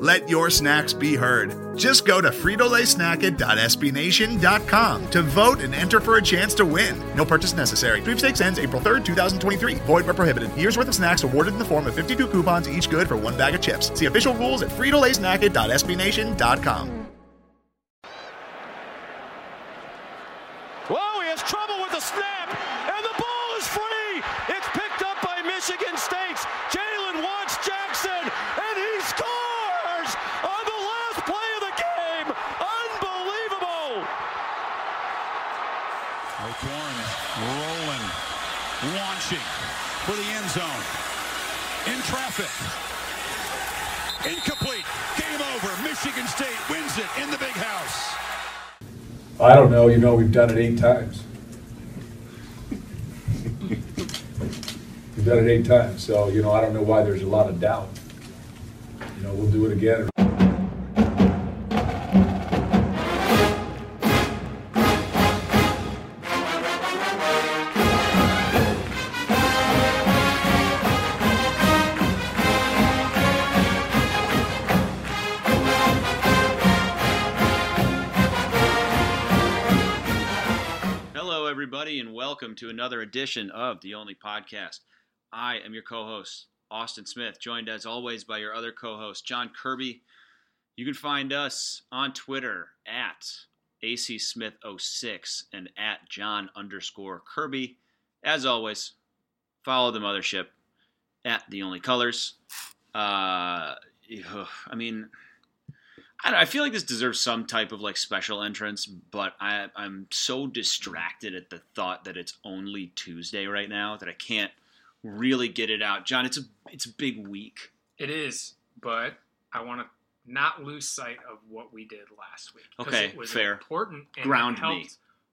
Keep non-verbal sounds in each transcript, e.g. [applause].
Let your snacks be heard. Just go to fritolaysnacket.sbnation.com to vote and enter for a chance to win. No purchase necessary. Sweepstakes ends April 3rd, 2023. Void where prohibited. Year's worth of snacks awarded in the form of 52 coupons, each good for one bag of chips. See official rules at fritolaysnacket.sbnation.com. Whoa, he has trouble with the snap, and the ball is free. It's picked up by Michigan State's Jalen Watts Jackson, and he scores on the last play of the game. Unbelievable. O'Korn rolling, launching for the end zone. In traffic. Incomplete. Game over. Michigan State wins it in the big house. I don't know, you know, we've done it eight times. We've done it eight times, so, you know, I don't know why there's a lot of doubt. You know, we'll do it again. Everybody, and welcome to another edition of The Only Podcast. I am your co host, Austin Smith, joined as always by your other co host, John Kirby. You can find us on Twitter at ACSmith06 and at John underscore Kirby. As always, follow the mothership at The Only Colors. Uh, I mean, I, don't, I feel like this deserves some type of like special entrance, but I, I'm so distracted at the thought that it's only Tuesday right now that I can't really get it out. John, it's a it's a big week. It is, but I want to not lose sight of what we did last week. Okay, it was fair. important and Ground it me.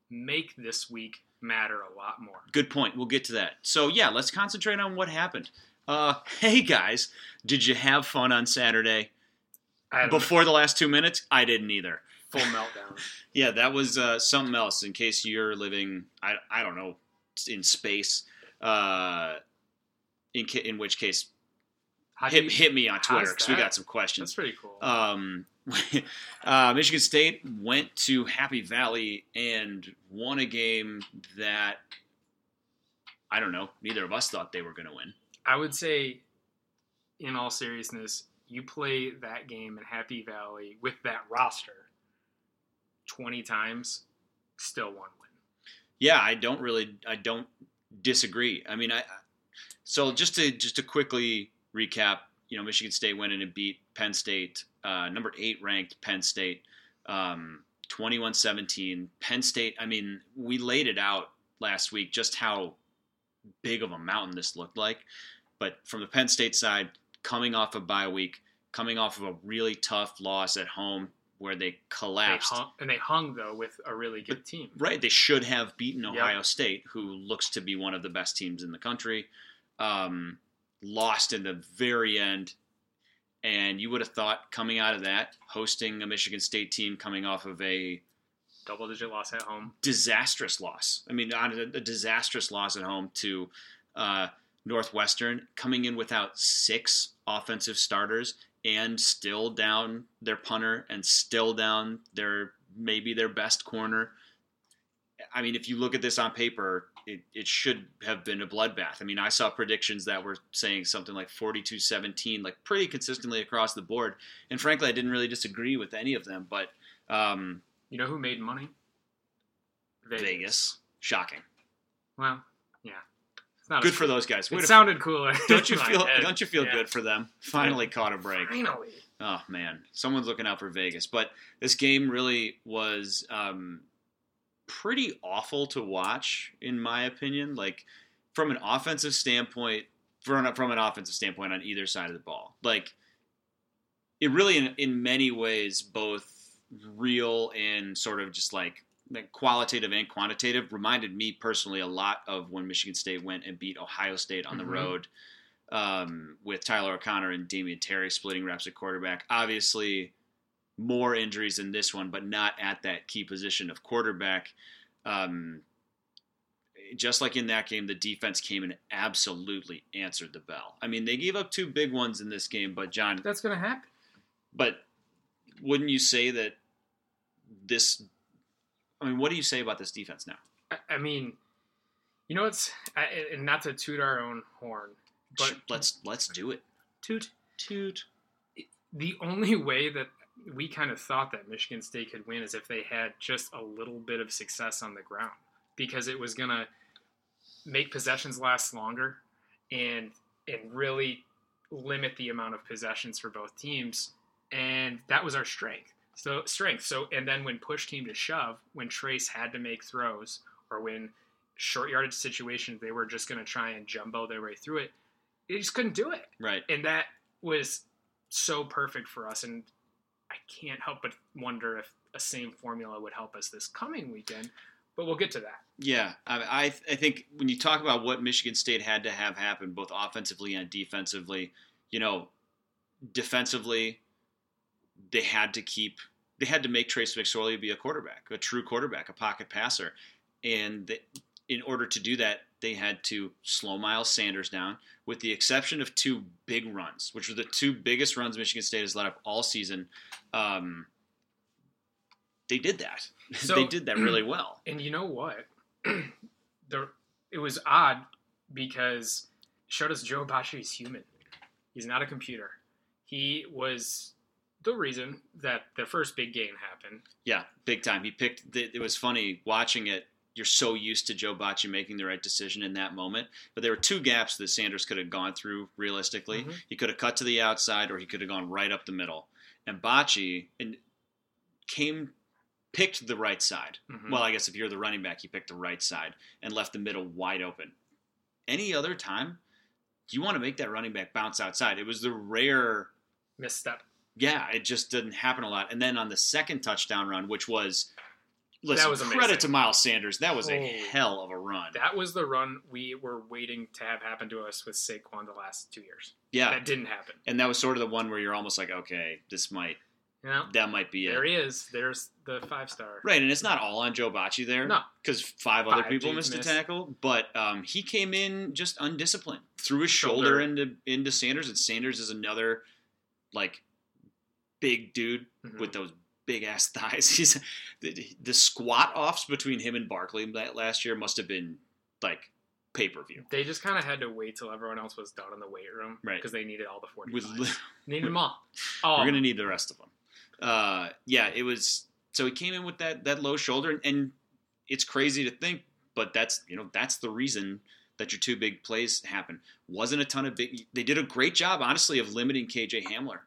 make this week matter a lot more. Good point. We'll get to that. So yeah, let's concentrate on what happened. Uh, [laughs] hey guys, did you have fun on Saturday? Before the last two minutes, I didn't either. full meltdown. [laughs] Yeah, that was uh, something else. In case you're living, I, I don't know, in space. Uh, in ca- in which case, How hit, you- hit me on Twitter because we got some questions. That's pretty cool. Um, [laughs] uh, Michigan State went to Happy Valley and won a game that I don't know. Neither of us thought they were going to win. I would say, in all seriousness, you play that game in Happy Valley with that roster twenty times, still one win. Yeah, I don't really, I don't disagree. I mean, I so just to just to quickly recap, you know, Michigan State went in and beat Penn State, uh, number eight ranked Penn State, um, 21-17. Penn State. I mean, we laid it out last week just how big of a mountain this looked like, but from the Penn State side, coming off a bye week, coming off of a really tough loss at home where they They collapsed. hung, and they hung though with a really good team. Right, they should have beaten Yep. Ohio State, who looks to be one of the best teams in the country. Um, lost in the very end, and you would have thought coming out of that, hosting a Michigan State team coming off of a Double digit loss at home. disastrous loss. I mean, a, a disastrous loss at home to uh, Northwestern, coming in without six offensive starters and still down their punter and still down their maybe their best corner. I mean, if you look at this on paper, it, it should have been a bloodbath. I mean, I saw predictions that were saying something like 42 17, like pretty consistently across the board. And frankly, I didn't really disagree with any of them, but um, You know who made money? Vegas. Shocking. Well, yeah. Good as- for those guys. Way It sounded cooler. [laughs] don't you feel? head. Don't you feel Yeah. good for them? Finally caught a break. Finally. Oh man, someone's looking out for Vegas. But this game really was um, pretty awful to watch, in my opinion. Like from an offensive standpoint, from from an offensive standpoint on either side of the ball. Like it really, in, in many ways, both real and sort of just like, like qualitative and quantitative, reminded me personally a lot of when Michigan State went and beat Ohio State on the road um, with Tyler O'Connor and Damion Terry splitting reps at quarterback. Obviously, more injuries in this one, but not at that key position of quarterback. Um, just like in that game, the defense came and absolutely answered the bell. I mean, they gave up two big ones in this game, but John, That's going to happen. but wouldn't you say that this? I mean, what do you say about this defense now? I, I mean, you know, it's I, and not to toot our own horn, but let's let's do it. toot Toot. the only way that we kind of thought that Michigan State could win is if they had just a little bit of success on the ground because it was going to make possessions last longer and and really limit the amount of possessions for both teams and that was our strength so strength. So and then when push came to shove when Trace had to make throws or when short yardage situations they were just going to try and jumbo their way through it they just couldn't do it. Right. and that was so perfect for us and i can't help but wonder if a same formula would help us this coming weekend but we'll get to that. Yeah, I, I I think when you talk about what Michigan State had to have happen, both offensively and defensively, you know, defensively, they had to keep, they had to make Trace McSorley be a quarterback, a true quarterback, a pocket passer, and they, in order to do that, they had to slow Miles Sanders down, with the exception of two big runs, which were the two biggest runs Michigan State has let up all season. Um, they did that. [laughs] So- they did that really [clears throat] well. and you know what [clears throat] the it was odd because showed us joe Bachie is human he's not a computer he was the reason that the first big game happened Yeah, big time. He picked. The, it was funny watching it. You're so used to Joe Bachie making the right decision in that moment, but there were two gaps that Sanders could have gone through realistically. Mhm. He could have cut to the outside, or he could have gone right up the middle. And Bachie and came picked the right side. Mhm. Well, I guess if you're the running back, you picked the right side and left the middle wide open. Any other time, you want to make that running back bounce outside. It was the rare misstep yeah, it just didn't happen a lot. And then on the second touchdown run, which was listen, That was amazing. credit to Miles Sanders. That was a Oh. hell of a run. that was the run we were waiting to have happen to us with Saquon the last two years yeah, that didn't happen and that was sort of the one where you're almost like, okay, this might you know that might be there it. he is there's the five star Right, and it's not all on Joe Bachie there. No. because five other people dudes missed a tackle, but um, he came in just undisciplined, threw his shoulder, Shoulder. into into Sanders, and Sanders is another like big dude Mhm. with those big ass [laughs] thighs. He's the, the squat offs between him and Barkley that last year must have been like pay per view. They just kind of had to wait till everyone else was done in the weight room, Right. Because they needed all the forty. With li- [laughs] needed them all. [laughs] all we're gonna need the rest of them. Uh, yeah, it was. So he came in with that that low shoulder, and, and it's crazy to think, but that's you know that's the reason that your two big plays happen. Wasn't a ton of big. They did a great job, honestly, of limiting KJ Hamler,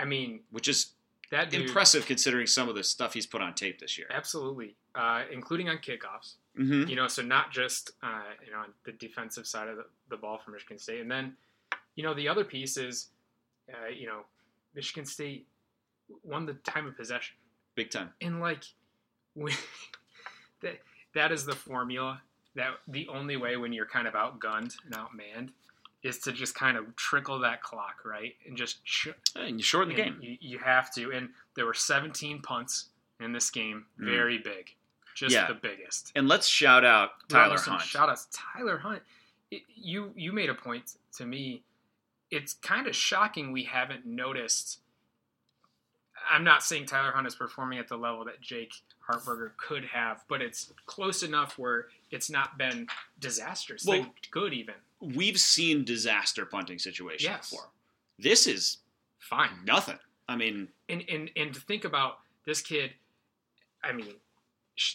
I mean, which is that dude, impressive considering some of the stuff he's put on tape this year. Absolutely, uh, including on kickoffs. hmm You know, so not just uh, you know on the defensive side of the, the ball for Michigan State, and then you know the other piece is, uh, you know, Michigan State won the time of possession, Big time. and like, when, [laughs] that that is the formula. That the only way when you're kind of outgunned and outmanned is to just kind of trickle that clock right and just ch- And you shorten the game. You, you have to. And there were 17 punts in this game. Mm. Very big. Just Yeah. the biggest. And let's shout out Tyler Hunt. Shout out Tyler Hunt. It, you you made a point to me. It's kind of shocking we haven't noticed. I'm not saying Tyler Hunt is performing at the level that Jake Hartbarger could have, but it's close enough where it's not been disastrous. Well- like good even. We've seen disaster punting situations Yes. before. This is Fine. nothing. I mean, and and and to think about this kid i mean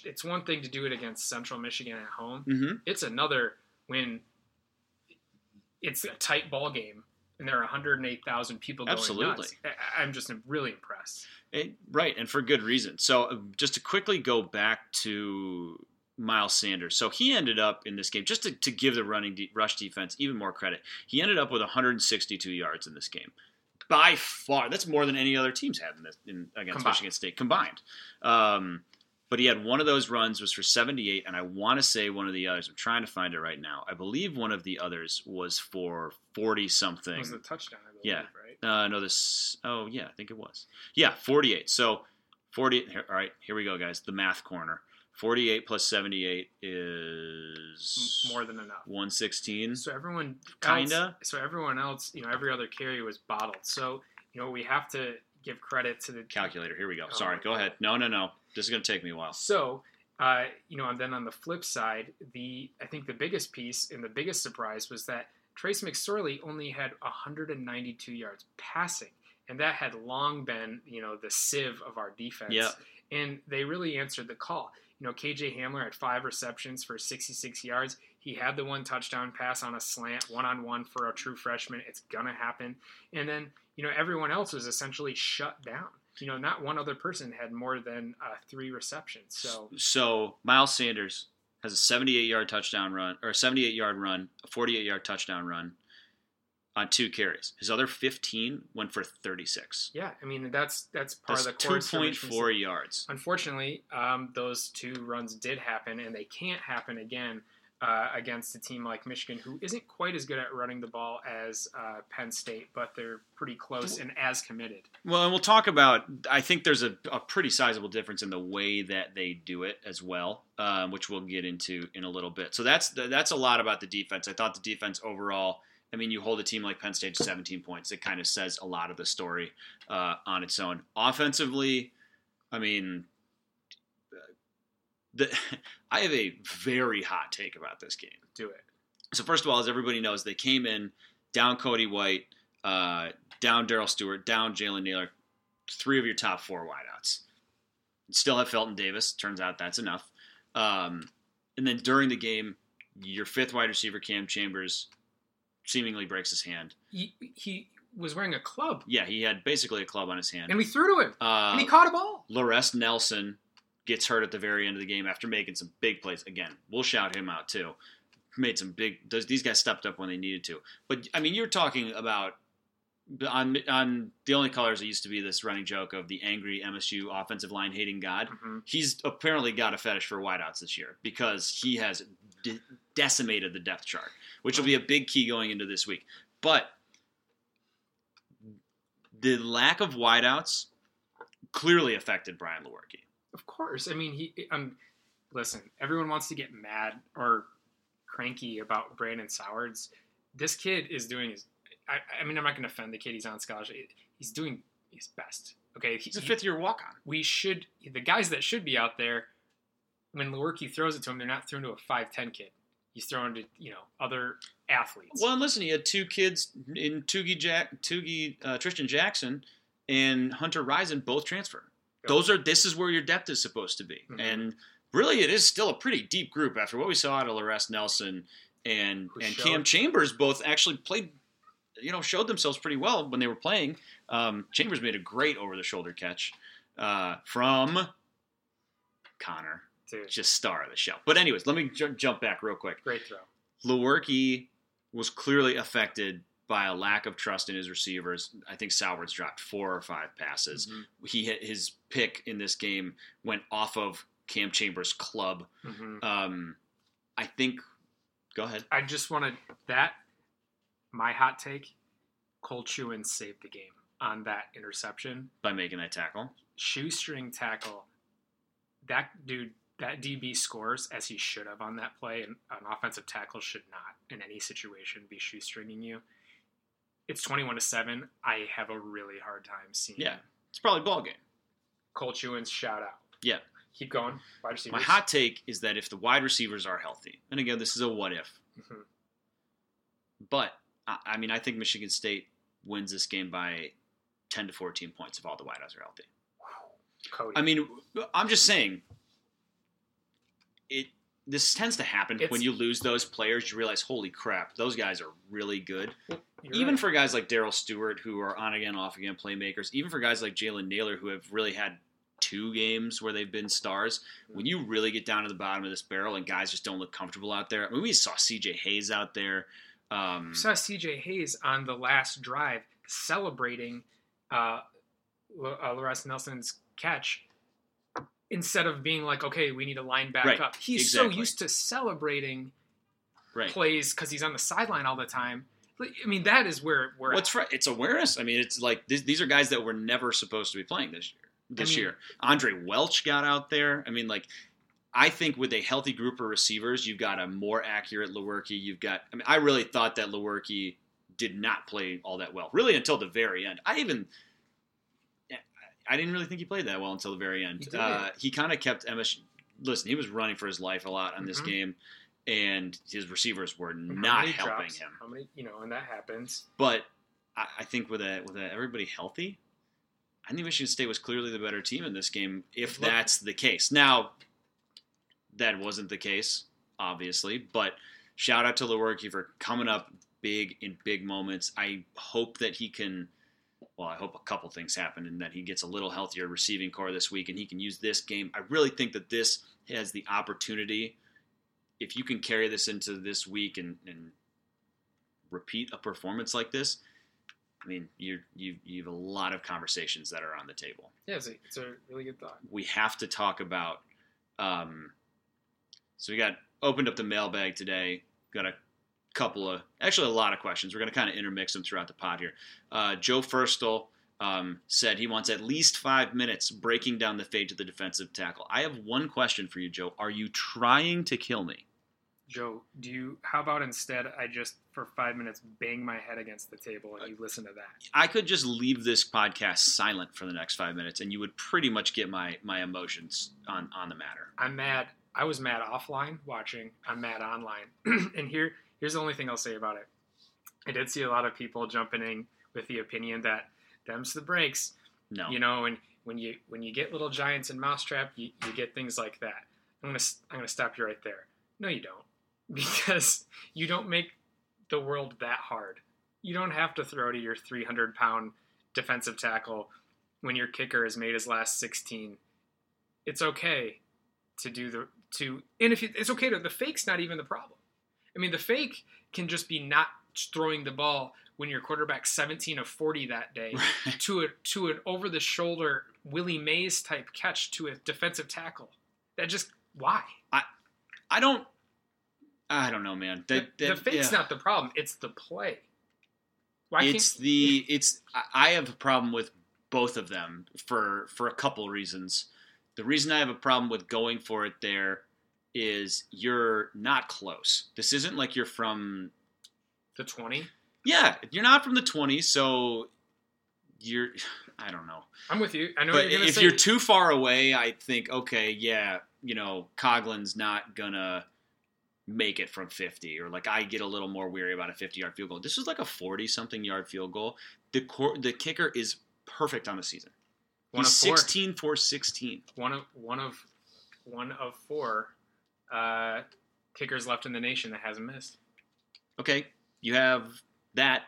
it's one thing to do it against central michigan at home mhm. it's another when it's a tight ball game and there are 108000 people going Absolutely. nuts I- i'm just really impressed It, right, and for good reason. So, uh, just to quickly go back to Miles Sanders. So, he ended up in this game, just to, to give the running de- rush defense even more credit, he ended up with 162 yards in this game. by far. That's more than any other teams had in this in, against Combined. Michigan State combined. Um, but he had one of those runs was for 78, and I want to say one of the others. I'm trying to find it right now. I believe one of the others was for 40 something. It was the touchdown, I believe, Yeah. right? Uh, no, this. Oh, yeah, I think it was. Yeah, 48. So 40. Here, all right, here we go, guys. The math corner. 48 plus 78 is More than enough. 116. So everyone Kinda. else- so everyone else, you know, every other carry was bottled. So you know, we have to give credit to the Calculator. Here we go. Oh Sorry. Go God. ahead. No, no, no. This is going to take me a while. So, uh, you know, and then on the flip side, the I think the biggest piece and the biggest surprise was that Trace McSorley only had 192 yards passing, and that had long been, you know, the sieve of our defense. Yeah. And they really answered the call. You know, KJ Hamler had five receptions for 66 yards. He had the one touchdown pass on a slant, one on one for a true freshman. It's gonna happen. And then, you know, everyone else was essentially shut down. You know, not one other person had more than uh, three receptions. So So Miles Sanders has a 78 yard touchdown run, or a 78 yard run, a 48 yard touchdown run on two carries. His other 15 went for 36. yeah, I mean that's that's part That's of the course. 2.4 yards. Unfortunately, um, those two runs did happen, and they can't happen again uh, against a team like Michigan, who isn't quite as good at running the ball as uh, Penn State, but they're pretty close and as committed. Well, and we'll talk about. I think there's a, a pretty sizable difference in the way that they do it as well, um, which we'll get into in a little bit. So that's that's a lot about the defense. I thought the defense overall. I mean, you hold a team like Penn State to 17 points. It kind of says a lot of the story uh, on its own. Offensively, I mean, the, [laughs] I have a very hot take about this game. Do it. So first of all, as everybody knows, they came in down Cody White, uh, down Darrell Stewart, down Jalen Naylor, three of your top four wideouts. Still have Felton Davis. Turns out that's enough. Um, and then during the game, your fifth wide receiver Cam Chambers seemingly breaks his hand. He, he was wearing a club, Yeah, he had basically a club on his hand. and we threw to him, Uh, and he caught a ball. Laress Nelson gets hurt at the very end of the game after making some big plays. Again, we'll shout him out too. Made some big. Those these guys stepped up when they needed to. But I mean, you're talking about on on the only colors. It used to be this running joke of the angry MSU offensive line hating God. Mhm. He's apparently got a fetish for wideouts this year because he has de- decimated the depth chart, which will be a big key going into this week. But the lack of wideouts clearly affected Brian Lewerke. Of course. I mean, he. Um, listen, everyone wants to get mad or cranky about Brandon Sowards. This kid is doing his. I, I mean, I'm not going to offend the kid. He's on scholarship. He's doing his best. Okay, He's a fifth year walk on. we should the guys that should be out there when Lewerke throws it to him, they're not throwing to a five ten kid. He's throwing to you know other athletes. Well, and listen, he had two kids in Tugi Jack, Tugi uh, Trishton Jackson and Hunter Rison both transfer. Those are this is where your depth is supposed to be, Mhm. and really, it is still a pretty deep group after what we saw out of Laress Nelson and Who and showed- Cam Chambers. Both actually played, you know, showed themselves pretty well when they were playing. Um, Chambers made a great over the shoulder catch uh, from Connor, Dude, just star of the show. But anyways, let me ju- jump back real quick. great throw. Lewerke was clearly affected by a lack of trust in his receivers. I think Sowards dropped four or five passes. Mhm. He hit his pick in this game went off of Cam Chambers' club. Mhm. Um, I think. Go ahead. I just wanted that. My hot take: Cole Chewins saved the game on that interception. By making that tackle. Shoestring tackle. That dude, that DB scores as he should have on that play, and an offensive tackle should not, in any situation, be shoestringing you. It's twenty-one to seven. I have a really hard time seeing. Yeah, it's probably ball game. Cole Chewins shout out. Yeah. Keep going. Wide receivers. My hot take is that if the wide receivers are healthy, and again, this is a what if, Mhm. but I, mean, I think Michigan State wins this game by ten to fourteen points if all the wideouts are healthy. Cody. I mean, I'm just saying. It this tends to happen It's- when you lose those players. You realize, holy crap, those guys are really good. Even right. for guys like Darrell Stewart, who are on again, off again playmakers. Even for guys like Jalen Naylor, who have really had two games where they've been stars. When you really get down to the bottom of this barrel and guys just don't look comfortable out there. I mean, we saw C.J. Hayes out there. Um, You saw CJ Hayes on the last drive celebrating uh, L- uh, Laress Nelson's catch instead of being like, okay, we need to line back Right, up. He's exactly. so used to celebrating Right. plays because he's on the sideline all the time. I mean, that is where we're What's at. right? It's awareness. I mean, it's like these, these are guys that were never supposed to be playing this year. This mean- year, Andre Welch got out there. I mean, like, I think with a healthy group of receivers, you've got a more accurate Lewerke. You've got. I mean, I really thought that Lewerke did not play all that well, really until the very end. I even. I didn't really think he played that well until the very end. He uh, he kind of kept MS. Listen, he was running for his life a lot on this Mhm. game, and his receivers were not helping drops, him. How many, you know, and that happens. But I, I think with a, with a, everybody healthy, I think Michigan State was clearly the better team in this game. If Look- that's the case, now that wasn't the case, obviously. But shout out to Lewerke for coming up big in big moments. I hope that he can. Well, I hope a couple things happen and that he gets a little healthier receiving core this week and he can use this game. I really think that this has the opportunity. If you can carry this into this week and, and repeat a performance like this, I mean, you you you have a lot of conversations that are on the table. Yeah, it's a, it's a really good thought. We have to talk about. Um, so we got opened up the mailbag today. Got a couple of actually a lot of questions. We're going to kind of intermix them throughout the pod here. Uh, Joe Firstel um, said he wants at least five minutes breaking down the fate of the defensive tackle. I have one question for you, Joe. Are you trying to kill me? Joe, do you? How about instead I just for five minutes bang my head against the table and you listen to that? I could just leave this podcast silent for the next five minutes, and you would pretty much get my my emotions on on the matter. I'm mad. I was mad offline watching. I'm mad online. [clears throat] and here, here's the only thing I'll say about it. I did see a lot of people jumping in with the opinion that them's the breaks. No, You know, and when you when you get little giants in mousetrap, you, you get things like that. I'm gonna I'm gonna stop you right there. No, you don't, [laughs] because you don't make the world that hard. You don't have to throw to your 300 pound defensive tackle when your kicker has made his last 16. It's okay to do the to and if you, it's okay to the fake's not even the problem. I mean, the fake can just be not throwing the ball when your quarterback 17 of 40 that day [laughs] to a to an over the shoulder Willie Mays type catch to a defensive tackle. That just why? I I don't. I don't know, man. That, the, that, the fake's yeah. not the problem; it's the play. Why It's can't the it's. I- I have a problem with both of them for for a couple reasons. The reason I have a problem with going for it there is you're not close. This isn't like you're from the 20? yeah, you're not from the 20, so you're [sighs] I don't know. I'm with you. I know but what you're if say. you're too far away, I think okay, yeah, you know, Coughlin's not gonna make it from 50 or like I get a little more weary about a 50 yard field goal. This is like a 40 something yard field goal. The cor- the kicker is perfect on the season. one He's of four. 16 for 16. One of one of one of four uh, kickers left in the nation that hasn't missed. Okay, you have that.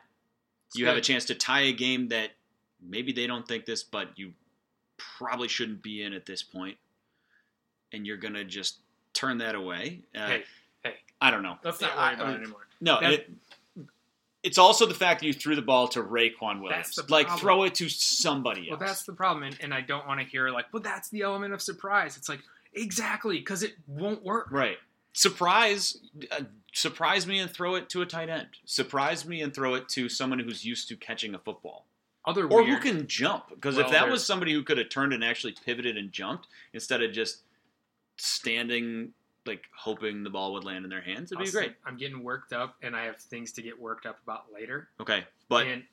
It's you have a chance to tie a game that maybe they don't think this, but you probably shouldn't be in at this point, and you're gonna just turn that away. Uh, Hey, hey, I don't know. let's not I- worry about I it anymore. No, That- it, it's also the fact that you threw the ball to Raquan Williams. Like throw it to somebody Well, that's the problem, and, and I don't want to hear like, well, that's the element of surprise. It's like exactly because it won't work. right. Surprise, uh, surprise me and throw it to a tight end. Surprise me and throw it to someone who's used to catching a football. Other or weird, who can jump. Because Well, if that there's- was somebody who could have turned and actually pivoted and jumped instead of just standing, like hoping the ball would land in their hands, it'd be great. I'm getting worked up, and I have things to get worked up about later. Okay, but and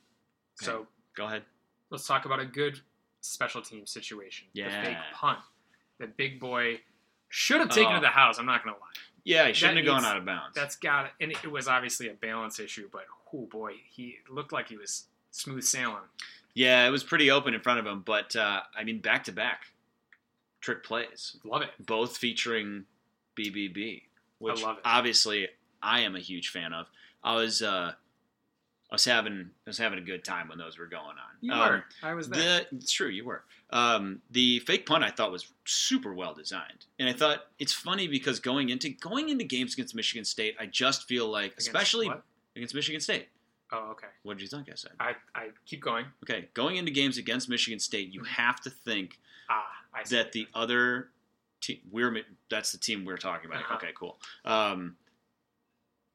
so go ahead. let's talk about a good special team situation. The fake Yeah. punt. The big boy should have taken Oh. to the house. I'm not gonna lie. Yeah, he shouldn't have gone out of bounds. That's got it. and it was obviously a balance issue, but oh boy, he looked like he was smooth sailing. yeah, it was pretty open in front of him, but uh, I mean, back to back trick plays, Love it. both featuring BBB, which love it. obviously I am a huge fan of. I was uh, I was having I was having a good time when those were going on. You Um, were. I was there. The, it's true, you were. Um, the fake punt I thought was super well designed, and I thought it's funny because going into going into games against Michigan State, I just feel like, Against especially what? against Michigan State, Oh, okay. What did you think I said? I, I keep going. Okay, going into games against Michigan State, you have to think Ah, that the other team we're that's the team we're talking about. Uh-huh. Okay, cool. Um,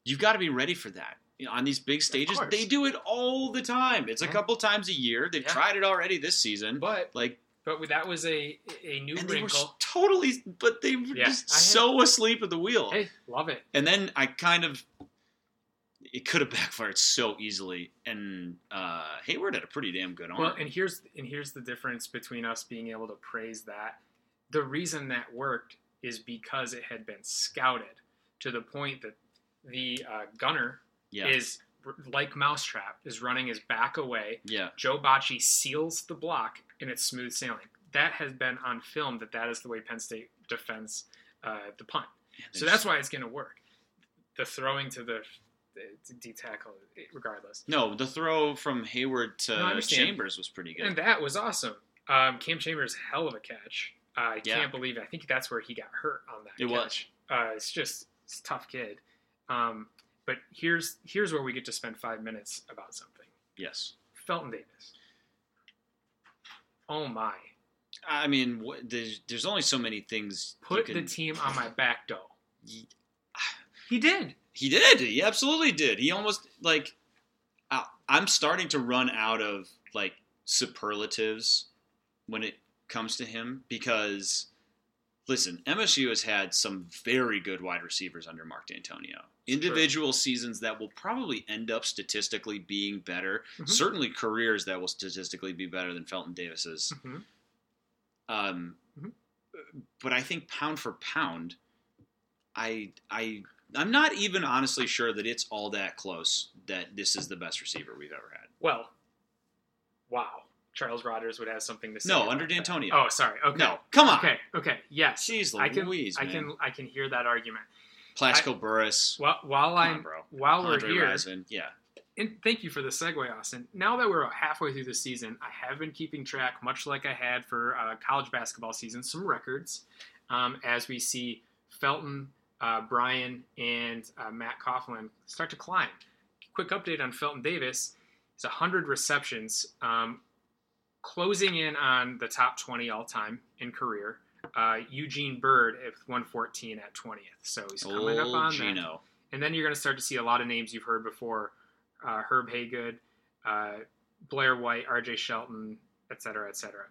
you've got to be ready for that. You know, on these big stages, they do it all the time. It's a couple times a year. They've Yeah. tried it already this season. but like, but that was a a new and they were totally, but they were Yeah, just so asleep at the wheel. Hey, love it. And then I kind of, it could have [laughs] backfired so easily. And uh, Hayward had a pretty damn good arm. Well, and here's and here's the difference between us being able to praise that. The reason that worked is because it had been scouted to the point that the uh, gunner yeah, is like Mousetrap is running his back away. yeah. Joe Bachie seals the block and it's smooth sailing. That has been on film that that is the way Penn State defends uh, the punt. So that's why it's going to work. The throwing to the, D tackle, regardless. No, the throw from Hayward to No, Chambers was pretty good. And that was awesome. Um, Cam Chambers, hell of a catch. Uh, I Yeah. can't believe it. I think that's where he got hurt on that. It catch. Uh, it's just it's a tough kid. Um, but here's here's where we get to spend five minutes about something. yes. Felton Davis. Oh my! I mean, there's, there's only so many things. you Put can- the team on my back, though. Ye- He did. He did. He absolutely did. He almost like. I- I'm starting to run out of like superlatives when it comes to him because, listen, MSU has had some very good wide receivers under Mark Dantonio. Individual seasons that will probably end up statistically being better. Mhm. Certainly careers that will statistically be better than Felton Davis's. Mhm. Um, Mhm. but I think pound for pound, I I I'm not even honestly sure that it's all that close that this is the best receiver we've ever had. Well, wow. Charles Rogers would have something to say. No, under that. Dantonio. Oh, sorry. Okay. No, come on. Okay. Okay. Yes. Jeez I can. Louise, I can. I can hear that argument. Plaxico Burress. While, while I'm on, bro. while we're Andre here, Rison. Yeah. and thank you for the segue, Austin. Now that we're halfway through the season, I have been keeping track, much like I had for uh, college basketball season, some records um, as we see Felton, uh, Brian, and uh, Matt Coughlin start to climb. Quick update on Felton Davis: it's 100 receptions, um, closing in on the top 20 all time in career. Uh, Eugene Byrd at 114 at 20th, so he's coming up Old on that. And then you're going to start to see a lot of names you've heard before uh, Herb Haygood, uh, Blair White, RJ Shelton, et cetera, et cetera.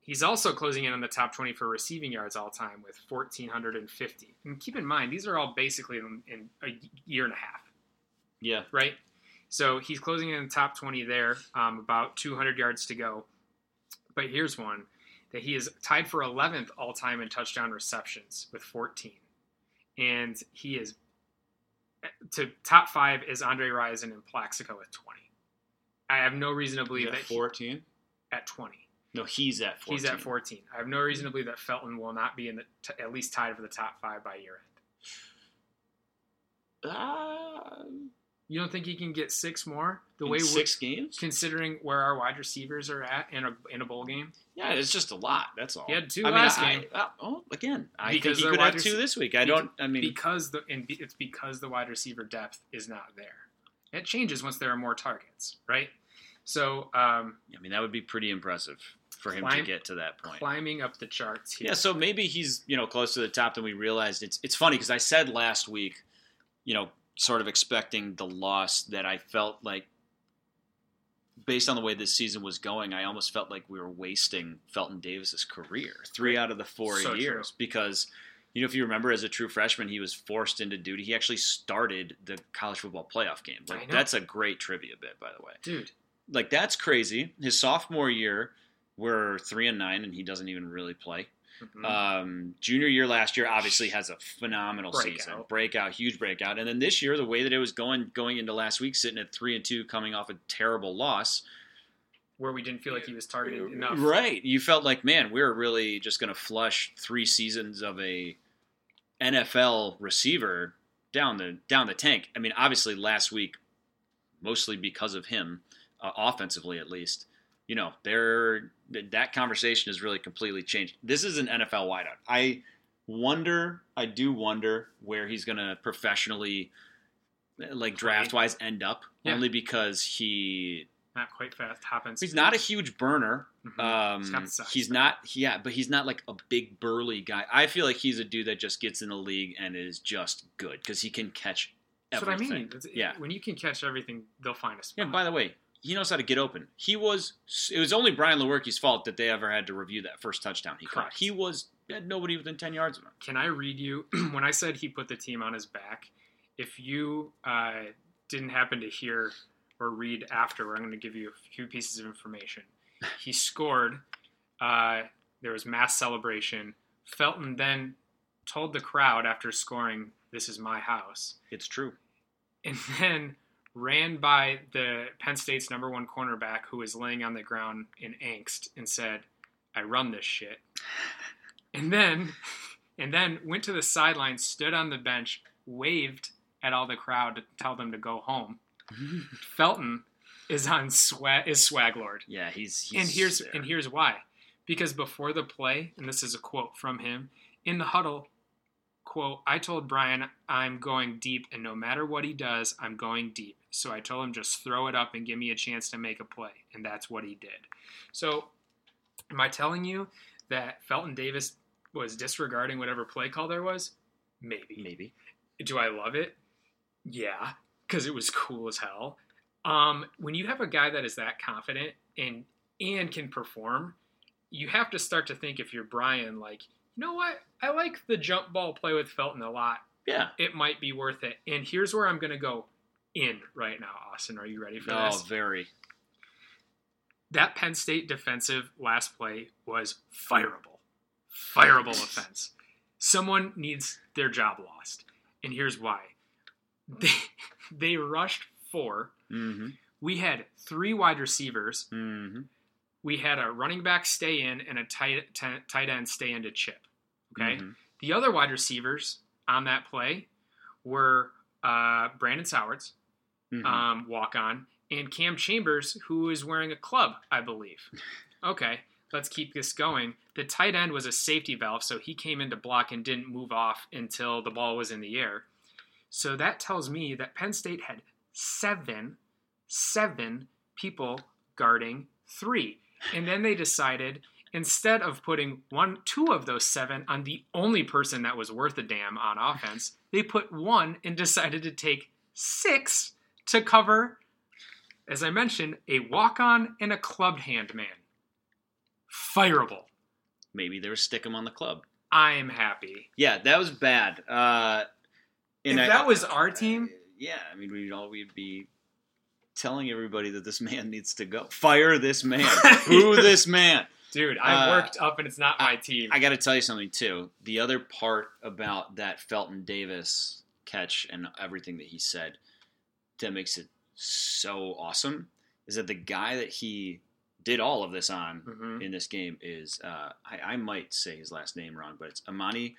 He's also closing in on the top 20 for receiving yards all time with 1,450. And keep in mind, these are all basically in, in a year and a half, Yeah. right? So he's closing in the top 20 there, um, about 200 yards to go. But here's one that he is tied for 11th all time in touchdown receptions with 14. And he is to top five is Andre Rison and Plaxico at 20. I have no reason to believe that at he- 14? at 20. No, he's at 14. He's at 14. I have no reason to believe that Felton will not be in the t- at least tied for the top five by year end. Uh, You don't think he can get six more? The in way six games? considering where our wide receivers are at in a in a bowl game. Yeah, it's just a lot. That's all. He had two I mean, last I- game. I- oh, again, I Because think he could have two this week. I don't. I mean, because the and be- it's because the wide receiver depth is not there. It changes once there are more targets, right? So um, I mean, that would be pretty impressive for him to get to that point. climbing up the charts here. Yeah, so maybe he's you know close to the top than we realized. It's it's funny because I said last week, you know, sort of expecting the loss that I felt like, based on the way this season was going, I almost felt like we were wasting Felton Davis's career three out of the four So years true. because. You know, if you remember, as a true freshman, he was forced into duty. He actually started the college football playoff game. Like that's a great trivia bit, by the way. dude. Like that's crazy. His sophomore year, we're three and nine, and he doesn't even really play. Mhm. Um, junior year last year obviously has a phenomenal Breakout. season, breakout, huge breakout, and then this year the way that it was going going into last week, sitting at three and two, coming off a terrible loss, Where we didn't feel like he was targeted enough. right? You felt like man, we're really just going to flush three seasons of a NFL receiver down the down the tank. I mean, obviously last week, mostly because of him, uh, offensively at least. You know, there that conversation has really completely changed. This is an NFL wideout. I wonder, I do wonder where he's going to professionally like draft wise end up Yeah. only because he Not quite fast. Happens. he's not a huge burner. Mhm. Um, He's got the size, he's not yeah, but he's not like a big burly guy. I feel like he's a dude that just gets in the league and is just good because he can catch That's what I mean. It's- Yeah. When you can catch everything, they'll find a spot. Yeah. By the way, he knows how to get open. He was. It was only Brian Lewerke's fault that they ever had to review that first touchdown he caught. Correct. He was had nobody within ten yards of him. Can I read you [clears throat] when I said he put the team on his back? If you uh, didn't happen to hear or read after, I'm going to give you a few pieces of information. He [laughs] scored. Uh, there was mass celebration. Felton then told the crowd after scoring, "This is my house," It's true. and then ran by the Penn State's number one cornerback who was laying on the ground in angst and said, "I run this shit." [laughs] And then, and then went to the sideline, stood on the bench, waved at all the crowd to tell them to go home. [laughs] Felton is on swag is swag lord, Yeah, he's. he's and here's there. and here's why, because before the play, and this is a quote from him in the huddle. Quote, I told Brian I'm going deep, and no matter what he does, I'm going deep. So I told him just throw it up and give me a chance to make a play. And that's what he did. So, am I telling you that Felton Davis was disregarding whatever play call there was? Maybe. maybe. Do I love it? Yeah, because it was cool as hell. Um, when you have a guy that is that confident and and can perform, you have to start to think if you're Brian, like, you know what? I like the jump ball play with Felton a lot. Yeah. It might be worth it. And here's where I'm gonna go in right now, Austin. Are you ready for Oh, this? Oh, very. that Penn State defensive last play was fireable. Fireable offense. Someone needs their job lost. And here's why. They, [laughs] they rushed four. Mm-hmm. We had three wide receivers. Mm-hmm. We had a running back stay in and a tight, t- tight end stay in to chip. Okay. Mhm. The other wide receivers on that play were uh, Brandon Sowards, Mhm. um, walk on, and Cam Chambers, who is wearing a club, I believe. [laughs] Okay, let's keep this going. The tight end was a safety valve, so he came in to block and didn't move off until the ball was in the air. So that tells me that Penn State had seven, seven people guarding three. And then they decided instead of putting one, two of those seven on the only person that was worth a damn on offense, they put one and decided to take six to cover, as I mentioned, a walk on and a clubbed hand man. Fireable. Maybe they were stick him on the club. I'm happy. Yeah, that was bad. Uh, and if I- that was our team, yeah, I mean, we'd all we'd be telling everybody that this man needs to go. Fire this man. Who [laughs] this man? dude, I Uh, worked up and it's not my team. I got to tell you something too. The other part about that Felton Davis catch and everything that he said that makes it so awesome is that the guy that he did all of this on Mhm. in this game is uh, I, I might say his last name wrong, but it's Amani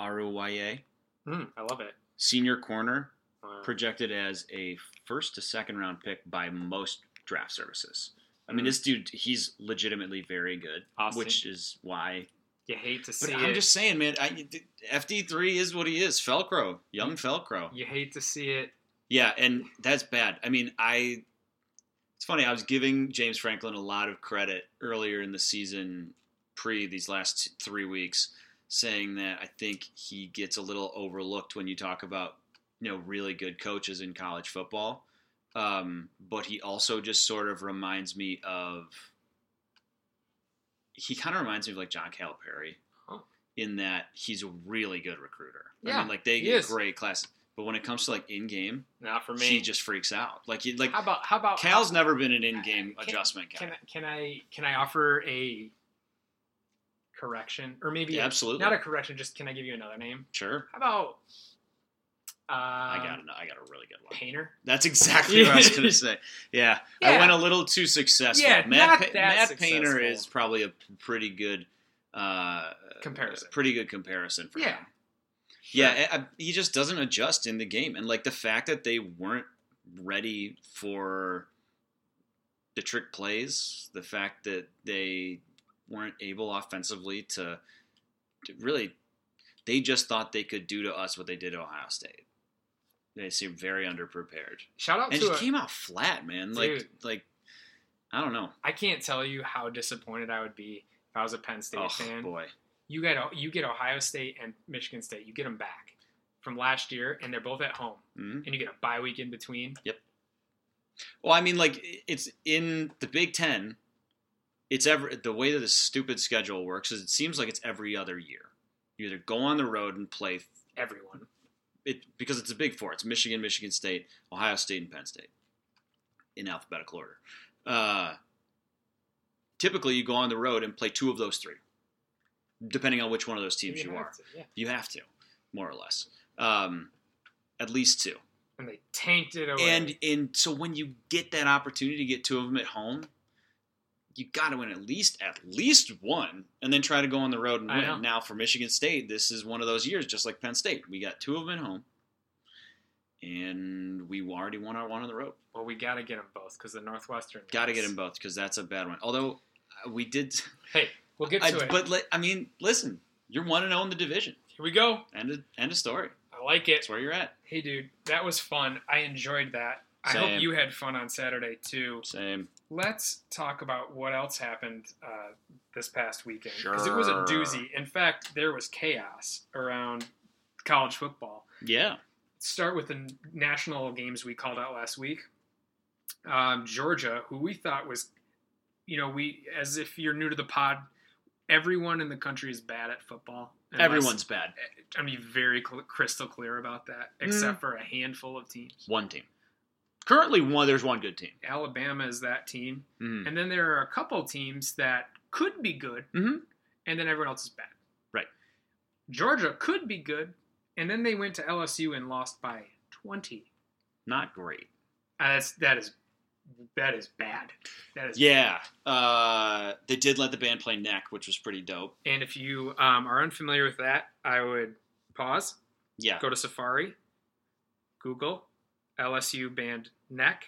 Oruwariye, Mm, I love it. senior corner, Wow. projected as a first to second round pick by most draft services. I mean, Mhm. this dude, he's legitimately very good, Austin. which is why You hate to but see I'm it. just saying, man. I, FD3 is what he is. Felcro, young Felcro. You hate to see it. Yeah, and that's bad. I mean, I. It's funny. I was giving James Franklin a lot of credit earlier in the season, pre these last three weeks, saying that I think he gets a little overlooked when you talk about you know really good coaches in college football. Um, but he also just sort of reminds me of. He kind of reminds me of like John Calipari, Huh. in that he's a really good recruiter. I Yeah, mean, like they get is. great classes, but when it comes to like in game, Not for me. She just freaks out. Like like how about how about Cal's never been an in-game adjustment guy. Can I, can I can I offer a correction or maybe Yeah, absolutely. not a correction? Just can I give you another name? sure, How about uh, I got. I got a really good one. Painter? That's exactly what I was going [laughs] to say. Yeah, I went a little too successful. Yeah, Matt, not Pa- Matt Painter is probably a pretty good uh, Comparison. Pretty good comparison for Yeah. him. Yeah, I, I- he just doesn't adjust in the game, and like the fact that they weren't ready for the trick plays, the fact that they weren't able offensively to, to really, they just thought they could do to us what they did to Ohio State. They seem very underprepared, Shout out and to just a, came out flat, man. Like Dude. like I don't know. I can't tell you how disappointed I would be if I was a Penn State Oh fan. boy, You get you get Ohio State and Michigan State. You get them back from last year, and they're both at home, Mhm. and you get a bye week in between. Yep. Well, I mean, like it's in the Big Ten. It's ever the way that the stupid schedule works is it seems like it's every other year. You either go on the road and play Everyone. it because it's a Big Four. It's Michigan, Michigan State, Ohio State, and Penn State in alphabetical order. Uh, typically, you go on the road and play two of those three, depending on which one of those teams you, have are. to, yeah. You have to, more or less, um, at least two. And they tanked it away. And and so when you get that opportunity to get two of them at home, you got to win at least at least one, and then try to go on the road and win. Now for Michigan State, this is one of those years, just like Penn State. We got two of them at home, and we already won our one on the road. well, we got to get them both because the Northwestern. Got to get them both because that's a bad one. Although uh, we did, Hey, we'll get I, to it. but li- I mean, listen, you're one and zero in the division. Here we go. End of end of story. I like it. That's where you're at. Hey, dude, that was fun. I enjoyed that. I hope you had fun on Saturday too. Same. Let's talk about what else happened uh, this past weekend because it was a doozy. In fact, there was chaos around college football. Yeah. Start with the national games we called out last week. Um, Georgia, who we thought was, you know, we as if you're new to the pod, everyone in the country is bad at football. unless- Everyone's bad. I'm be very cl- crystal clear about that, except for a handful of teams. One team. Currently, one. There's one good team. Alabama is that team, Mhm. and then there are a couple teams that could be good, Mhm. and then everyone else is bad. Right. Georgia could be good, and then they went to LSU and lost by 20. Not great. Uh, that's that is that is bad. That is Yeah, uh, they did let the band play neck, which was pretty dope. And if you um, are unfamiliar with that, I would pause, Yeah, go to Safari, Google LSU band neck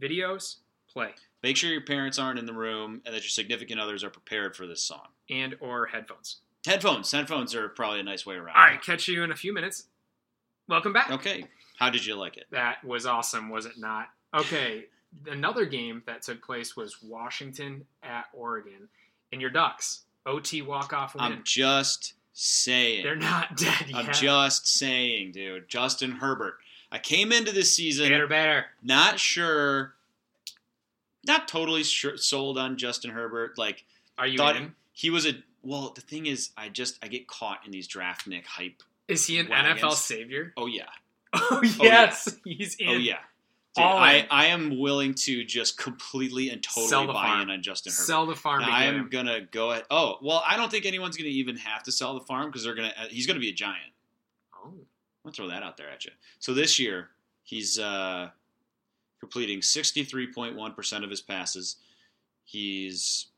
videos, play, make sure your parents aren't in the room and that your significant others are prepared for this song. and or headphones. Headphones, headphones are probably a nice way around. All right, catch you in a few minutes. Welcome back. Okay, how did you like it? That was awesome, was it not? Okay, another game that took place was Washington at Oregon, and your Ducks OT walk off win. I'm just saying. They're not [laughs] dead yet. I'm just saying, dude. Justin Herbert. I came into this season better, better. not sure, not totally sure, sold on Justin Herbert. Like Are you thought in? he was a. Well, the thing is, I just I get caught in these draft Nick hype. Is he an wagons. NFL savior? Oh yeah, [laughs] oh, oh yeah. yes, he's oh, in. oh yeah. Dude, I. I am willing to just completely and totally buy farm. in on Justin Herbert. Sell the farm. Now, I am him. gonna go ahead. Oh well, I don't think anyone's gonna even have to sell the farm because they're gonna. He's gonna be a giant. Oh. I'll throw that out there at you. So this year, he's uh, completing 63.1% of his passes. He's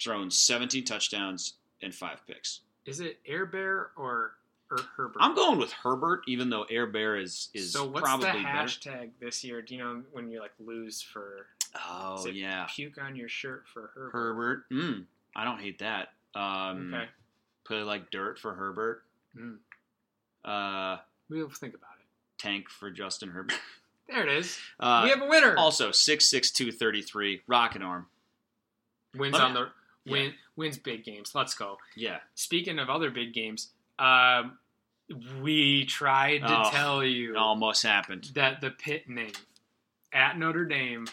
thrown 17 touchdowns and five picks. Is it Air Bear or, or Herbert? I'm going with Herbert, even though Air Bear is is so what's probably the better. hashtag this year? Do you know when you like lose for? Oh yeah, Puke on your shirt for Herbert. Herbert. Mm, I don't hate that. Um, Okay. Put like dirt for Herbert. Mm. Uh, We'll think about it. tank for Justin Herbert. [laughs] There it is. Uh, we have a winner. also six six two thirty three. Rocket arm. wins Let me- on the Yeah. win wins big games. Let's go. Yeah. Speaking of other big games, um, we tried to Oh, tell you It almost happened. that the Pitt name at Notre Dame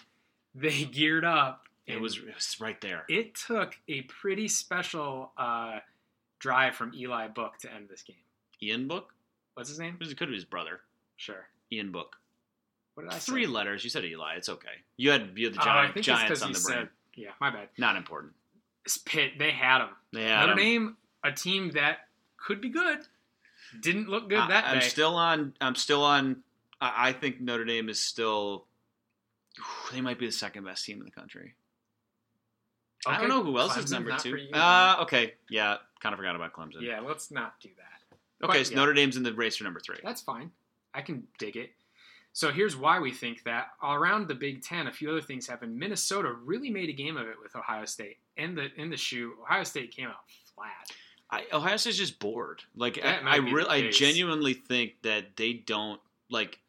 they [laughs] geared up. It was, it was right there. It took a pretty special uh, drive from Eli Book to end this game. Ian Book? What's his name? It could be his brother. Sure. Ian Book. What did I Three say? letters. You said Eli. It's okay. You had you had the Oh, I giant, think it's Giants on the brain. said- Yeah, my bad. Not important. It's Pitt, they had him. Yeah. Notre Dame, a team that could be good, didn't look good that I'm day. still on. I'm still on. I, I think Notre Dame is still. They might be the second best team in the country. I don't know who else is number two. you, Uh, okay. Yeah, kind of forgot about Clemson. yeah, let's not do that. Okay, but so yeah. Notre Dame's in the race for number three. That's fine. I can dig it. So here's why we think that. Around the Big Ten, a few other things happened. Minnesota really made a game of it with Ohio State. In the in the shoe, Ohio State came out flat. I, Ohio State's just bored. Like That I, I really, I genuinely think that they don't like,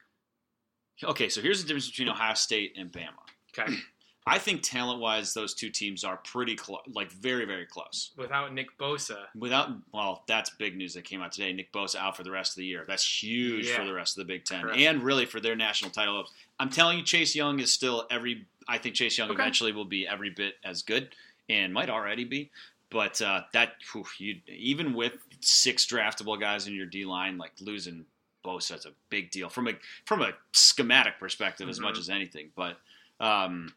okay, so here's the difference between Ohio State and Bama. Okay. [clears throat] I think talent wise, those two teams are pretty close, like very, very close. Without Nick Bosa, Without, well, that's big news that came out today. Nick Bosa out for the rest of the year. That's huge for the rest of the Big Ten Correct. and really for their national title hopes. I'm telling you, Chase Young is still every. I think Chase Young Okay. eventually will be every bit as good and might already be. But uh, that, whew, you, even with six draftable guys in your D line, like losing Bosa is a big deal from a from a schematic perspective as much Mhm. as anything. But um,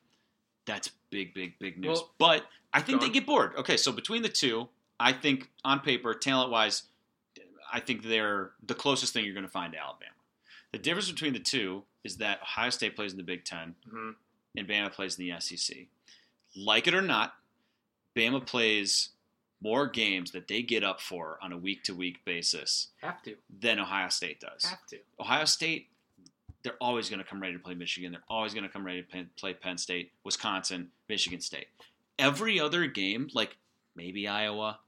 that's big, big, big news. Well, but I think they get bored. Okay, so between the two, I think on paper, talent wise, I think they're the closest thing you're going to find to Alabama. The difference between the two is that Ohio State plays in the Big Ten Mhm. and Bama plays in the SEC. Like it or not, Bama plays more games that they get up for on a week to week basis have to, than Ohio State does. have to. Ohio State, they're always going to come ready to play Michigan. They're always going to come ready to play- Penn State, Wisconsin, Michigan State. Every other game, like maybe Iowa.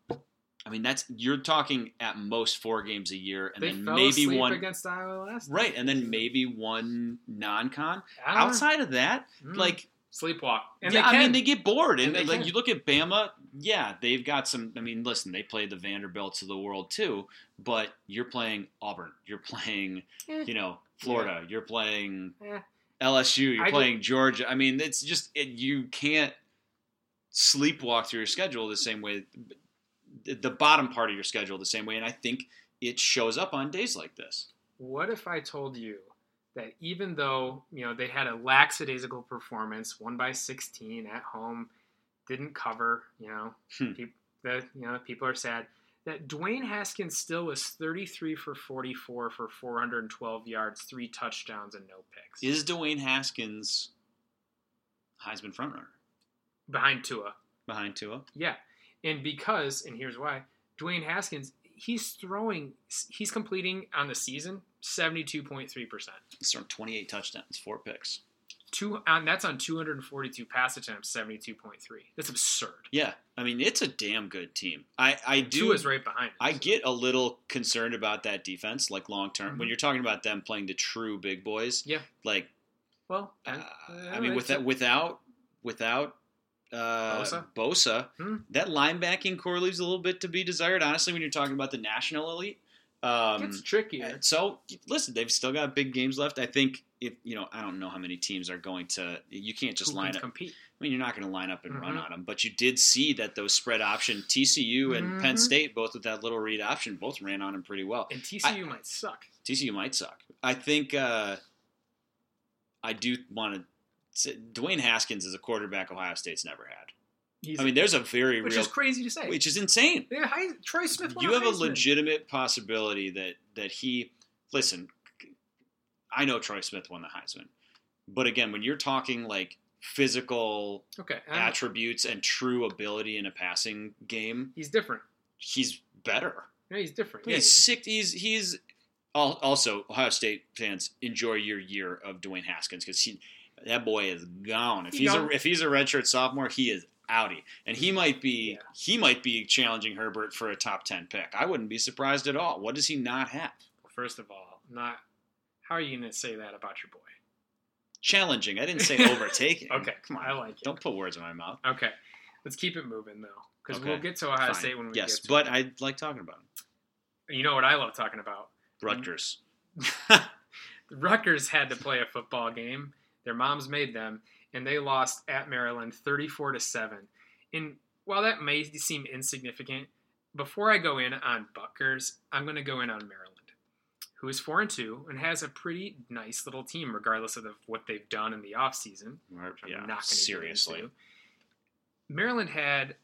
I mean, that's you're talking at most four games a year, and They then maybe one against Iowa last. right, and then maybe one non-con. Don't know. Outside of that, Mm. like sleepwalk, and yeah, they I mean, they get bored, and, And like can. you look at Bama. Yeah, they've got some. I mean, listen, they play the Vanderbilts of the world too, but you're playing Auburn, you're playing, Eh. you know, Florida, you're playing Eh. LSU, you're I playing Georgia. I mean, it's just it, you can't sleepwalk through your schedule the same way, the the bottom part of your schedule the same way, and I think it shows up on days like this. What if I told you that even though you know they had a lackadaisical performance, one by sixteen at home, didn't cover, you know, Hmm. the you know people are sad. That Dwayne Haskins still was 33 for 44 for 412 yards, three touchdowns, and no picks. Is Dwayne Haskins Heisman frontrunner behind Tua. behind Tua? Yeah. And because, and here's why, Dwayne Haskins, he's throwing, he's completing on the season 72.3%. He's thrown 28 touchdowns, four picks. Two, on, that's on 242 pass attempts, 72.3. That's absurd. Yeah, I mean it's a damn good team. I I do. Two is right behind. him. I get a little concerned about that defense, like long term. When Mhm. you're talking about them playing the true big boys, Yeah. like Well, uh, and- I mean, with that, without without uh, Bosa? Bosa, Hmm. that linebacking corps leaves a little bit to be desired. Honestly, when you're talking about the national elite, um, it's trickier. so listen, they've still got big games left. I think if you know, I don't know how many teams are going to. You can't just Who line up. compete. I mean, you're not going to line up and run Mhm. on them, but you did see that those spread option TCU and Penn Mhm. State, both with that little read option, both ran on them pretty well. And TCU might suck. TCU might suck. I think uh, I do want to. Dwayne Haskins is a quarterback Ohio State's never had. He's, I mean, there's a very which real, is crazy to say. which is insane. yeah, Troy Smith. You have a legitimate possibility that that he listen. I know Troy Smith won the Heisman, but again, when you're talking like physical Okay, attributes and true ability in a passing game, he's different. he's better. Yeah, he's different. He's Yeah, sick. He's he's also Ohio State fans enjoy your year of Dwayne Haskins because he that boy is gone. If He he's a gone. if he's a redshirt sophomore, he is outie, and he might be Yeah. he might be challenging Herbert for a top ten pick. I wouldn't be surprised at all. What does he not have? First of all, not. How are you going to say that about your boy? Challenging. I didn't say [laughs] overtaking. Okay, come on. I like it. Don't put words in my mouth. Okay, let's keep it moving though, because Okay, we'll get to Ohio Fine. State when we yes, get to Yes, but it. I like talking about him. you know what I love talking about. Rutgers. [laughs] Rutgers had to play a football game. Their moms made them, and they lost at Maryland, thirty-four to seven. And while that may seem insignificant, before I go in on Buckers, I'm going to go in on Maryland, who is four and two and has a pretty nice little team, regardless of the, what they've done in the offseason. Which I'm yeah, not going to seriously. Maryland had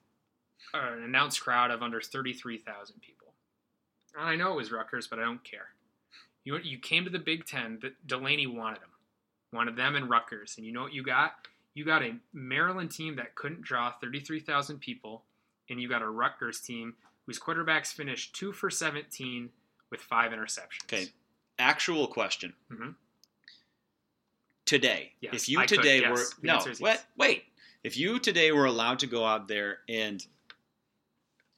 an announced crowd of under 33,000 people. And I know it was Rutgers, but I don't care. You, you came to the Big Ten. that Delany wanted them, wanted them in Rutgers. And you know what you got? You got a Maryland team that couldn't draw 33,000 people, and you got a Rutgers team whose quarterbacks finished two for 17 with five interceptions. Okay. Actual question. Mhm. Today, Yes, if you I today yes. were The no, wait, yes. wait. If you today were allowed to go out there and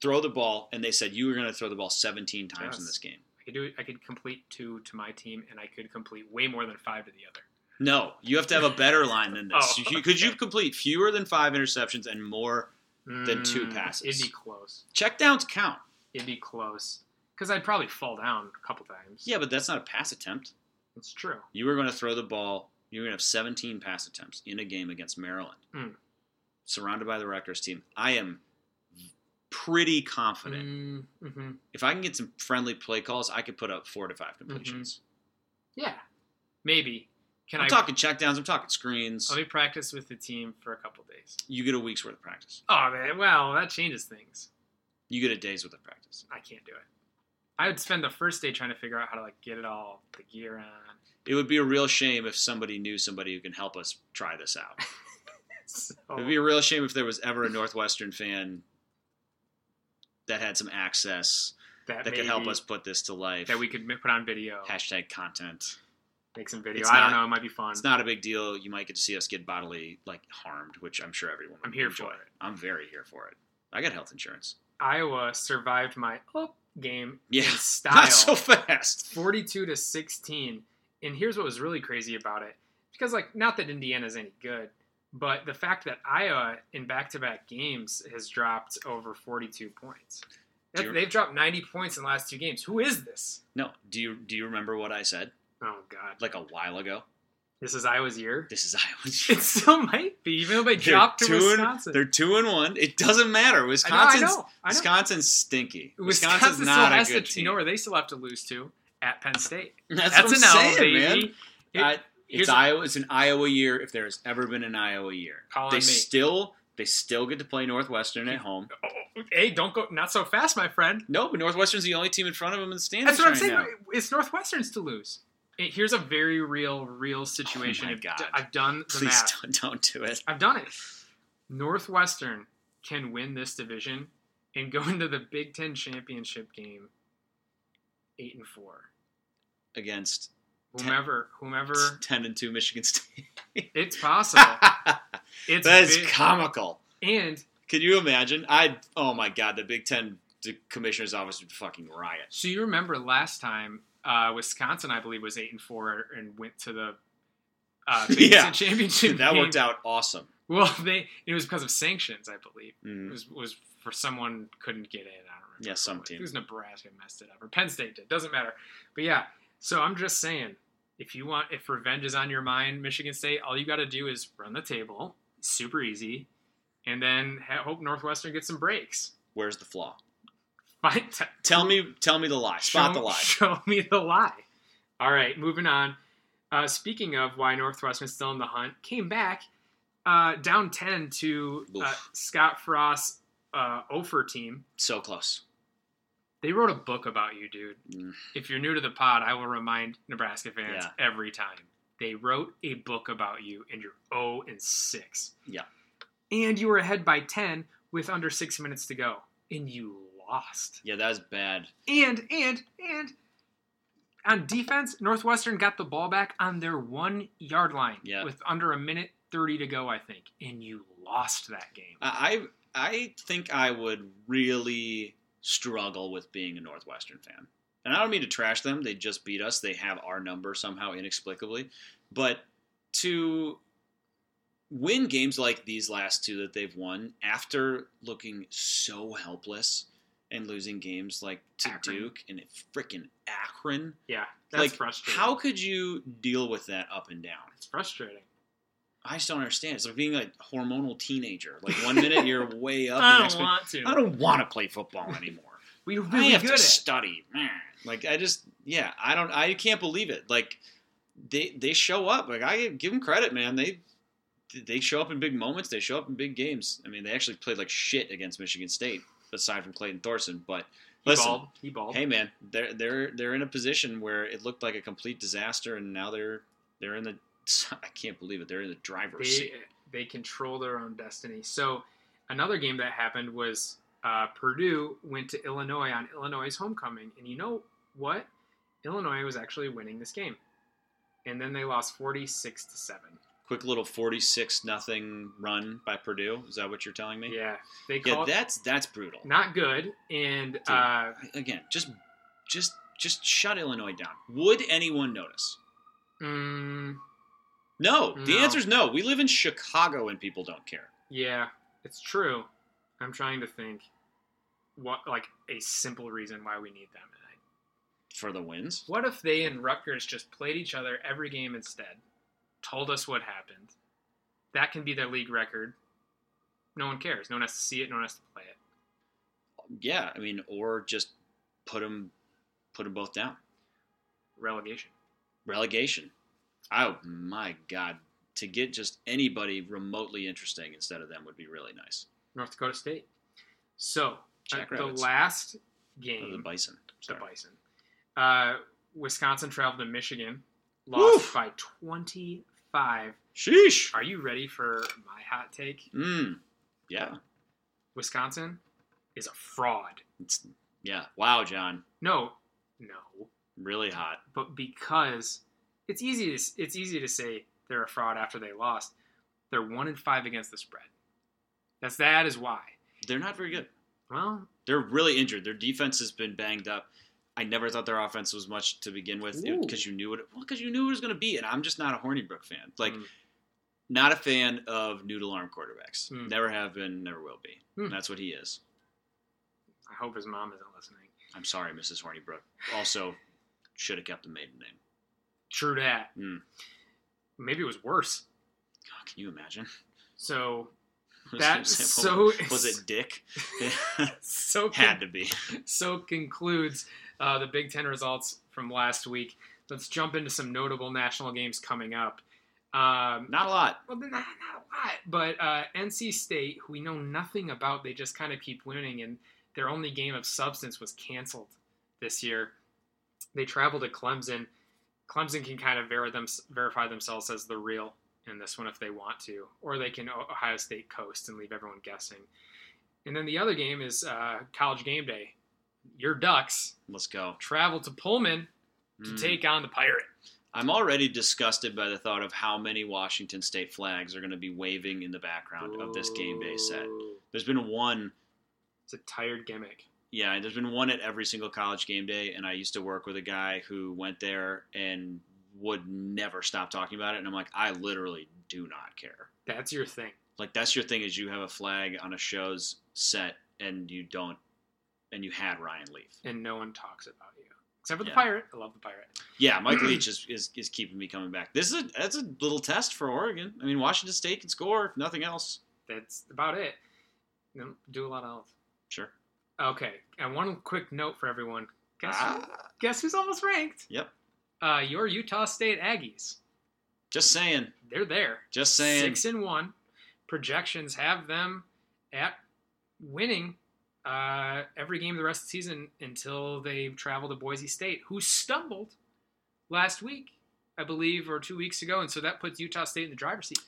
throw the ball, and they said you were going to throw the ball 17 times in this game, I could do it. I could complete two to my team, and I could complete way more than five to the other. No, you have to have a better line than this. [laughs] Oh, You- Could you complete fewer than five interceptions and more? Then two Mm, passes. It'd be close. Checkdowns count. It'd be close because I'd probably fall down a couple times. Yeah, but that's not a pass attempt. That's true. You were going to throw the ball. You were going to have 17 pass attempts in a game against Maryland, Mm. surrounded by the Rutgers team. I am pretty confident. Mm, hmm If I can get some friendly play calls, I could put up four to five completions. Yeah, maybe. Can I'm I talking checkdowns. I'm talking screens. Let me practice with the team for a couple days. You get a week's worth of practice. Oh man, well that changes things. You get a day's worth of practice. I can't do it. I would spend the first day trying to figure out how to like get it all the gear on. It would be a real shame if somebody knew somebody who can help us try this out. [laughs] So, It would be a real shame if there was ever a Northwestern fan that had some access that that could help us put this to life. that we could put on video, Hashtag content. Make some video. I don't know. It might be fun. It's not a big deal. You might get to see us get bodily like harmed, which I'm sure everyone. I'm here enjoy. for it. I'm very here for it. I got health insurance. Iowa survived my up game Yeah, [laughs] in style. not so fast. 42 to 16. And here's what was really crazy about it. Because, like, not that Indiana's any good, but the fact that Iowa in back to back games has dropped over 42 points. That- They've dropped 90 points in the last two games. Who is this? No, do you do you remember what I said Oh, God. like a while ago? This is Iowa's year. This is Iowa's. [laughs] Year. It still might be, even though they dropped to two and- Wisconsin. They're two and one. It doesn't matter. I know, I Wisconsin's know. I know. Wisconsin's stinky. Wisconsin's not a good to, team. you know where they still have to lose to? At Penn State. [laughs] That's, That's, what an I'm L, saying, baby. man. It- uh, here's it's Iowa. It's an Iowa year if there has ever been an Iowa year. Call they on me. still they still get to play Northwestern at home. Oh, hey, don't go not so fast, my friend. No, but Northwestern's the only team in front of them in the standings That's what I'm right saying. now. It's Northwestern's to lose. It- here's a very real, real situation. Oh my I've, d- I've done the Please math. don't, don't do it. I've done it. Northwestern can win this division and go [laughs] into the Big Ten championship game eight and four. Against Whomever, whomever, [laughs] ten and two Michigan State. it's possible. [laughs] It's That's big- comical. and Can you imagine? I oh my god, the Big Ten the commissioner's office would fucking riot. so you remember last time uh, Wisconsin, I believe, was eight and four and went to the uh, Big [laughs] Yeah. Championship. that game. worked out awesome. Well, they it was because of sanctions, I believe. It Mm. was was for someone couldn't get in. I don't remember. Yeah, some team. It was Nebraska messed it up, or Penn State did. Doesn't matter. But yeah, so I'm just saying, if you want, if revenge is on your mind, Michigan State, all you got to do is run the table, super easy, and then ha- hope Northwestern gets some breaks. Where's the flaw? Fight. T- Tell me, tell me the lie. Spot show, the lie. [laughs] Show me the lie. All right, moving on. Uh, speaking of why Northwestern's still in the hunt, came back uh, down 10 to uh, Scott Frost uh, Ofer team. So close. They wrote a book about you, dude. Mm. If you're new to the pod, I will remind Nebraska fans Yeah. every time. They wrote a book about you, and you're 0 and 6. Yeah. And you were ahead by 10 with under six minutes to go, and you lost. Yeah, that was bad. And and and on defense, Northwestern got the ball back on their one yard line Yeah. with under a minute thirty to go, I think, and you lost that game. I I I think I would really struggle with being a Northwestern fan. And I don't mean to trash them. They just beat us. They have our number somehow inexplicably. But to win games like these last two that they've won after looking so helpless and losing games like to Akron. Duke and freaking Akron, Yeah, that's like frustrating. how could you deal with that up and down? It's frustrating. I just don't understand. It's like being a hormonal teenager. Like one minute you're [laughs] way up, I the don't next minute want to. I don't want to play football anymore. [laughs] We I really have good to it. study. Man. Like I just, yeah, I don't, I can't believe it. Like they they show up. Like I give them credit, man. They they show up in big moments. They show up in big games. I mean, they actually played like shit against Michigan State, aside from Clayton Thorson. But He listen, balled. He balled. hey man, they're they're they're in a position where it looked like a complete disaster, and now they're they're in the. [laughs] I can't believe it. They're in the driver's seat. they they control their own destiny. So another game that happened was uh, Purdue went to Illinois on Illinois' homecoming, and you know what? Illinois was actually winning this game, and then they lost forty six to seven. Quick little 46 nothing run by Purdue. Is that what you're telling me? Yeah, they Yeah, that's that's brutal. not good, and uh, Again, just just just shut Illinois down. Would anyone notice? Mm, No. The No. answer is no. We live in Chicago and people don't care. yeah, it's true. I'm trying to think what like a simple reason why we need them. For the wins? What if they and Rutgers just played each other every game instead? Told us what happened. That can be their league record. No one cares. No one has to see it. No one has to play it. Yeah, I mean, or just put them, put them both down. Relegation. Relegation. Oh my God! To get just anybody remotely interesting instead of them would be really nice. North Dakota State. So uh, the last game, the Bison. the Bison. Uh, Wisconsin traveled to Michigan, lost Woof. by 25. Sheesh. Are you ready for my hot take? Mm. Yeah. Wisconsin is a fraud. It's yeah. Wow, John. No, no, Really hot. but because it's easy to it's easy to say they're a fraud after they lost. They're one in five against the spread. That's that is why. They're not very good. Well, They're really injured. Their defense has been banged up. I never thought their offense was much to begin with because you knew it. Well, because you knew it was going to be, and I'm just not a Hornibrook fan. Like, Mm. not a fan of noodle arm quarterbacks. Mm. Never have been, never will be. Mm. That's what he is. I hope his mom isn't listening. I'm sorry, Mrs. Hornibrook. Also, should have kept the maiden name. True that. Mm. Maybe it was worse. God, can you imagine? So [laughs] Was That so- was it Dick? [laughs] so Had to be. so concludes uh, the Big Ten results from last week. Let's jump into some notable national games coming up. Um, Not a lot. well, not, not a lot, but uh, NC State, who we know nothing about, they just kind of keep winning, and their only game of substance was canceled this year. They travel to Clemson. Clemson can kind of ver- them, verify themselves as the real in this one if they want to, or they can Ohio State coast and leave everyone guessing. And then the other game is uh, College Game Day. Your Ducks Let's go. travel to Pullman to Mm. take on the Pirate. I'm already disgusted by the thought of how many Washington State flags are going to be waving in the background of this game day set. There's been one, It's a tired gimmick. yeah, there's been one at every single college game day, and I used to work with a guy who went there and would never stop talking about it, and I'm like, I literally do not care. That's your thing. Like that's your thing is you have a flag on a show's set, and you don't, and you had Ryan Leaf. and no one talks about you except for the Yeah. pirate. I love the pirate. Yeah, Mike [clears throat] Leach is, is is keeping me coming back. This is a that's a little test for Oregon. I mean, Washington State can score, if nothing else. That's about it. Don't do a lot of else. Sure. Okay, and one quick note for everyone. Guess who, Ah, guess who's almost ranked? Yep. Uh, your Utah State Aggies. just saying. They're there. Just saying. Six and one. Projections have them at winning uh, every game the rest of the season until they travel to Boise State, who stumbled last week, I believe, or two weeks ago, and so that puts Utah State in the driver's seat.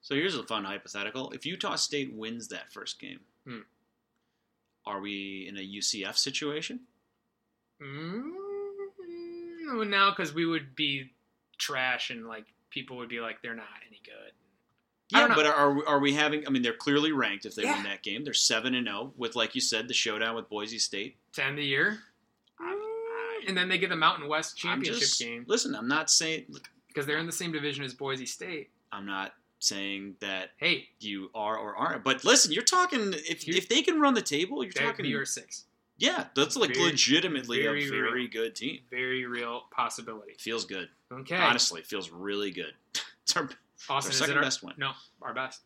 So here's a fun hypothetical: If Utah State wins that first game, Hmm. are we in a UCF situation? Mm, no, because we would be trash, and like people would be like, they're not any good. I Yeah, but are we- are we having? I mean, they're clearly ranked if they Yeah. win that game. They're seven and zero with, like you said, the showdown with Boise State. To end the year, and then they get the Mountain West championship just game listen. I'm not saying because they're in the same division as Boise State. I'm not saying that Hey, you are or aren't. But listen, you're talking if You- if they can run the table, you're that'd talking. be your six. yeah, that's like Very- legitimately very a very real. good team. Very real possibility. Feels good. Okay, Honestly, feels really good. [laughs] it's our, Austin, is second it our, best win. No, our best.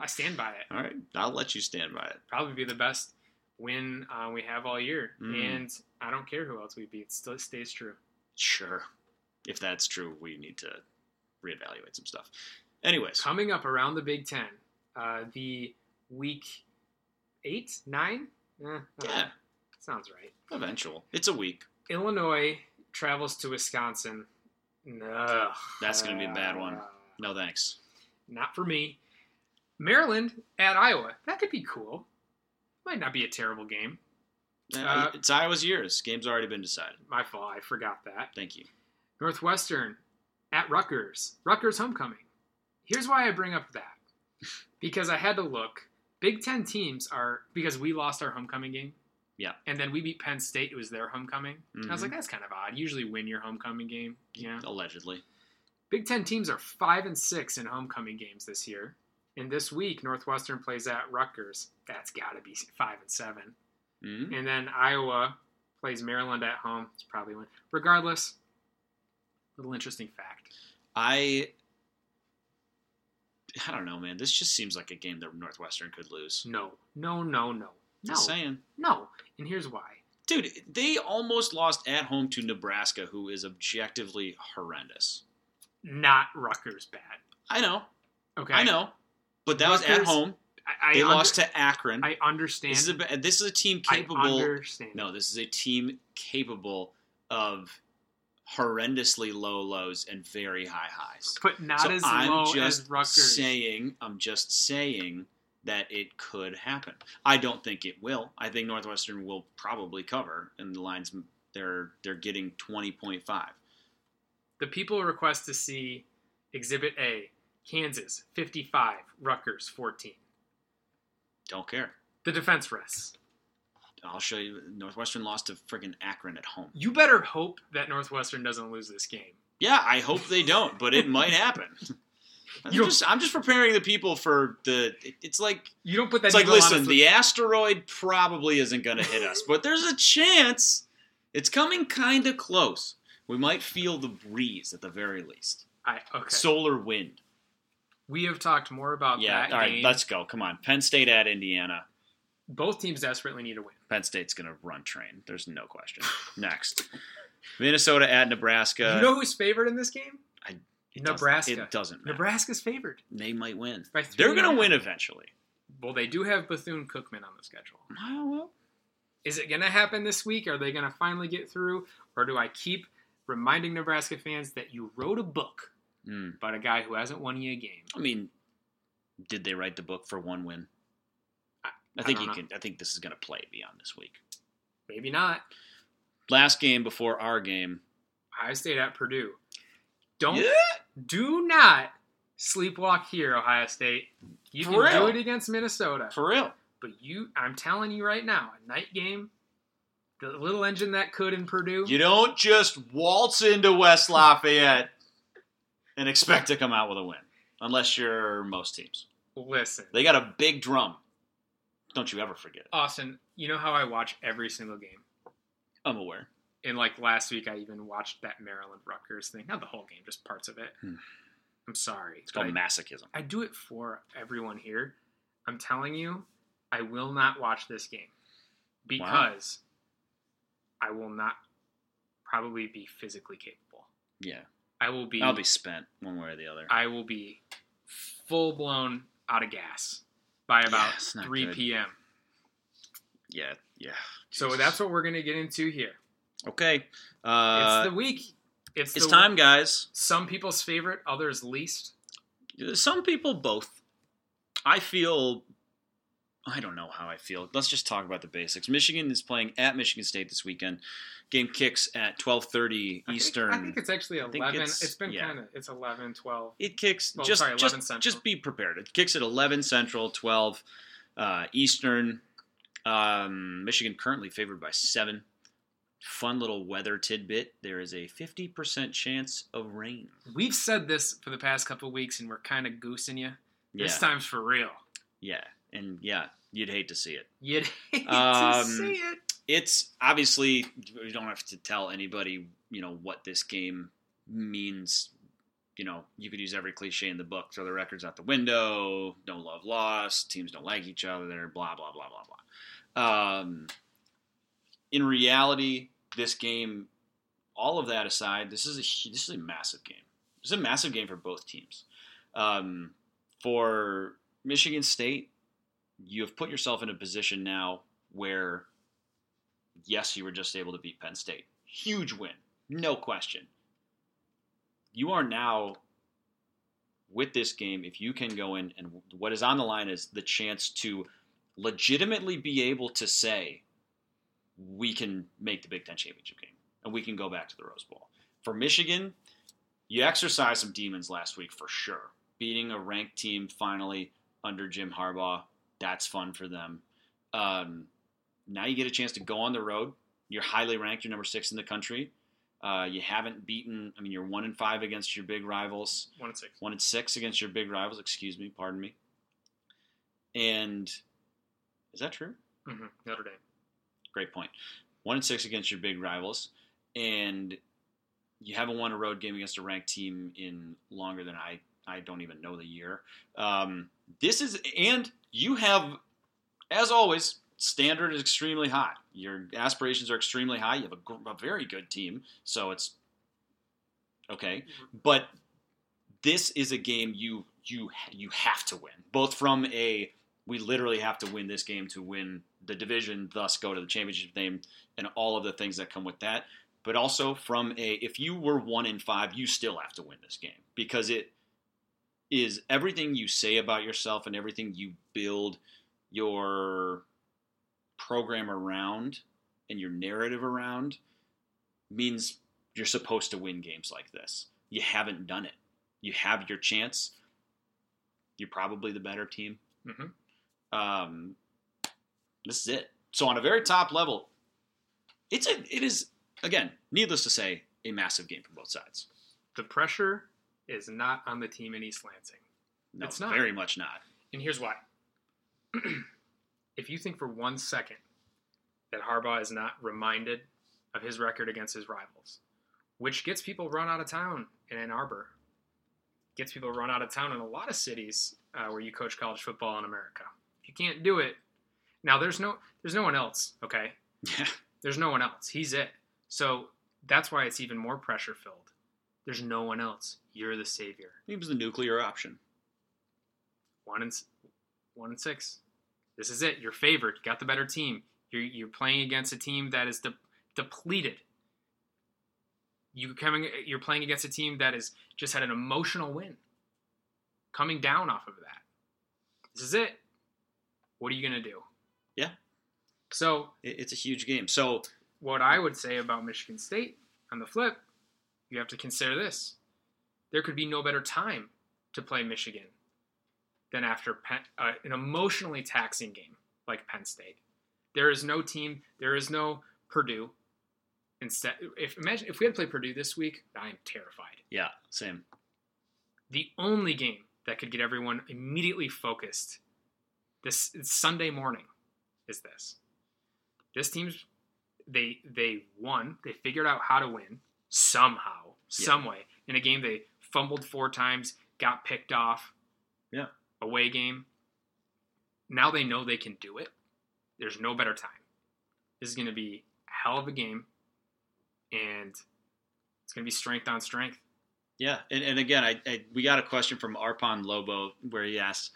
I stand by it. All right, I'll let you stand by it. Probably be the best win uh, we have all year, Mm. and I don't care who else we beat. It still stays true. Sure. If that's true, we need to reevaluate some stuff. Anyways, Coming up around the Big Ten, uh, the week eight, nine. Eh, yeah, know. sounds right. eventual. It's a week. Illinois travels to Wisconsin. No, That's gonna be a bad one. No thanks. Not for me. Maryland at Iowa. That could be cool. Might not be a terrible game. Uh, Uh, it's Iowa's years. Game's already been decided. My fault. I forgot that. Thank you. Northwestern at Rutgers. Rutgers homecoming. Here's why I bring up that. [laughs] Because I had to look. Big Ten teams are because we lost our homecoming game Yeah. And then we beat Penn State. It was their homecoming. I was Mhm. like, that's kind of odd. Usually win your homecoming game. Yeah. Allegedly. Big Ten teams are five and six in homecoming games this year. And this week, Northwestern plays at Rutgers. That's got to be five and seven. Mhm. And then Iowa plays Maryland at home. It's probably win. Regardless, little interesting fact. I I don't know, man. This just seems like a game that Northwestern could lose. No, no, no, no, no, Just saying. no. And here's why. Dude, they almost lost at home to Nebraska, who is objectively horrendous. Not Rutgers bad. I know. Okay, I know. But that was at home. I, I They under- lost to Akron. I understand. this is a this is a team I capable understand. No, this is a team capable of horrendously low lows and very high highs. but not so as I'm low just as Rutgers. saying, I'm just saying that it could happen. I don't think it will. I think Northwestern will probably cover, and the lines they're they're getting twenty point five. The people request to see Exhibit A, Kansas 55, Rutgers 14. Don't care. The defense rests. I'll show you. Northwestern lost to friggin' Akron at home. You better hope that Northwestern doesn't lose this game. Yeah, I hope they don't, but it might happen. [laughs] I'm just, I'm just preparing the people for the. It's like You don't put that. it's like listen, the asteroid probably isn't going to hit us, but there's a chance it's coming kind of close. We might feel the breeze at the very least. I, okay. Solar wind. we have talked more about Yeah. that All right, game. let's go. Come on, Penn State at Indiana. Both teams desperately need a win. Penn State's going to run train. There's no question. Next, Minnesota at Nebraska. you know who's favored in this game? I- It doesn't- Nebraska. It doesn't matter. Nebraska's favored. They might win. They're going to win eventually. Well, they do have Bethune Cookman on the schedule. Oh, well. Is it going to happen this week? Are they going to finally get through? Or do I keep reminding Nebraska fans that you wrote a book Mm. about a guy who hasn't won you a game? I mean, did they write the book for one win? I- I think I you don't can. I think this is going to play beyond this week. Maybe not. Last game before our game. Ohio State at Purdue. Don't Yeah. do not sleepwalk here, Ohio State. You For can real. do it against Minnesota. For real. But you I'm telling you right now, a night game, the little engine that could in Purdue. You don't just waltz into West Lafayette and expect to come out with a win, unless you're most teams. listen. They got a big drum. Don't you ever forget. Austin, you know how I watch every single game? I'm aware. And like last week I even watched that Maryland Rutgers thing. Not the whole game, just parts of it. Hmm. I'm sorry. It's called I- masochism. I do it for everyone here. I'm telling you, I will not watch this game because I will not probably be physically capable. Yeah. I will be I'll be spent one way or the other. I will be full blown out of gas by about not 3 good. p.m. yeah. Yeah. So that's what we're going to get into here. Okay. Uh, it's the week. It's, it's the time, guys. Some people's favorite, others least. Some people both. I feel. I don't know how I feel. Let's just talk about the basics. Michigan is playing at Michigan State this weekend. Game kicks at twelve thirty I think- Eastern. I think it's actually 11. it's- it's been yeah. kind of it's 11, 12. it kicks Well, just sorry, 11 just Central. just be prepared. It kicks at eleven Central, twelve uh, Eastern. Um, Michigan currently favored by seven. Fun little weather tidbit: there is a fifty percent chance of rain. We've said this for the past couple weeks, and we're kind of goosing you. Yeah, This time's for real. yeah, and yeah, you'd hate to see it. You'd [laughs] hate Um, to see it. it's obviously we don't have to tell anybody you know what this game means you know you could use every cliche in the book throw the records out the window no love lost teams don't like each other blah blah blah blah blah um, in reality this game all of that aside this is a this is a massive game this is a massive game for both teams um, for michigan state you have put yourself in a position now where yes, you were just able to beat Penn State. Huge win, no question. You are now with this game, if you can go in and what is on the line is the chance to legitimately be able to say, we can make the Big Ten championship game and we can go back to the Rose Bowl. For Michigan, you exercised some demons last week for sure. Beating a ranked team finally under Jim Harbaugh, that's fun for them. Um, now you get a chance to go on the road. You're highly ranked. You're number six in the country. Uh, you haven't beaten. I mean, you're one and five against your big rivals. One and six. One and six against your big rivals. Excuse me. Pardon me. And is that true? hmm Notre Dame. Great point. One and six against your big rivals, and you haven't won a road game against a ranked team in longer than I. I don't even know the year. Um, this is, and you have, as always, standard is extremely high. Your aspirations are extremely high. You have a, gr- a very good team, so it's okay. But this is a game you you you have to win, both from a we literally have to win this game to win the division, thus go to the championship game, and all of the things that come with that. But also from a if you were one in five, you still have to win this game because it is everything you say about yourself and everything you build your program around and your narrative around means you're supposed to win games like this. You haven't done it. You have your chance. You're probably the better team. Mhm. Um, this is it. So on a very top level, it's a it is again, needless to say, a massive game for both sides. The pressure is not on the team in East Lansing. No, It's not. very much not. And here's why. [clears throat] if you think for one second that Harbaugh is not reminded of his record against his rivals, which gets people run out of town in Ann Arbor, gets people run out of town in a lot of cities uh, where you coach college football in America. Can't do it, now there's no there's no one else. Okay, Yeah. there's no one else. He's it. So that's why it's even more pressure filled. There's no one else. You're the savior. He was the nuclear option. one and one and six. This is it. You're favored. You got the better team. You're you're playing against a team that is de- depleted. You coming. You're playing against a team that has just had an emotional win. Coming down off of that. This is it. What are you gonna do? Yeah. So It's a huge game. So what I would say about Michigan State on the flip, you have to consider this. There could be no better time to play Michigan than after Penn, uh, an emotionally taxing game like Penn State. There is no team, there is no Purdue. Instead, if imagine if we had played Purdue this week, I am terrified. yeah, same. The only game that could get everyone immediately focused this Sunday morning is this. This team's they they won. They figured out how to win somehow, Yeah. some way in a game they fumbled four times, got picked off. Yeah. Away game. Now they know they can do it. There's no better time. This is going to be a hell of a game, and it's going to be strength on strength. Yeah, and, and again, I, I we got a question from Arpon Lobo where he asks,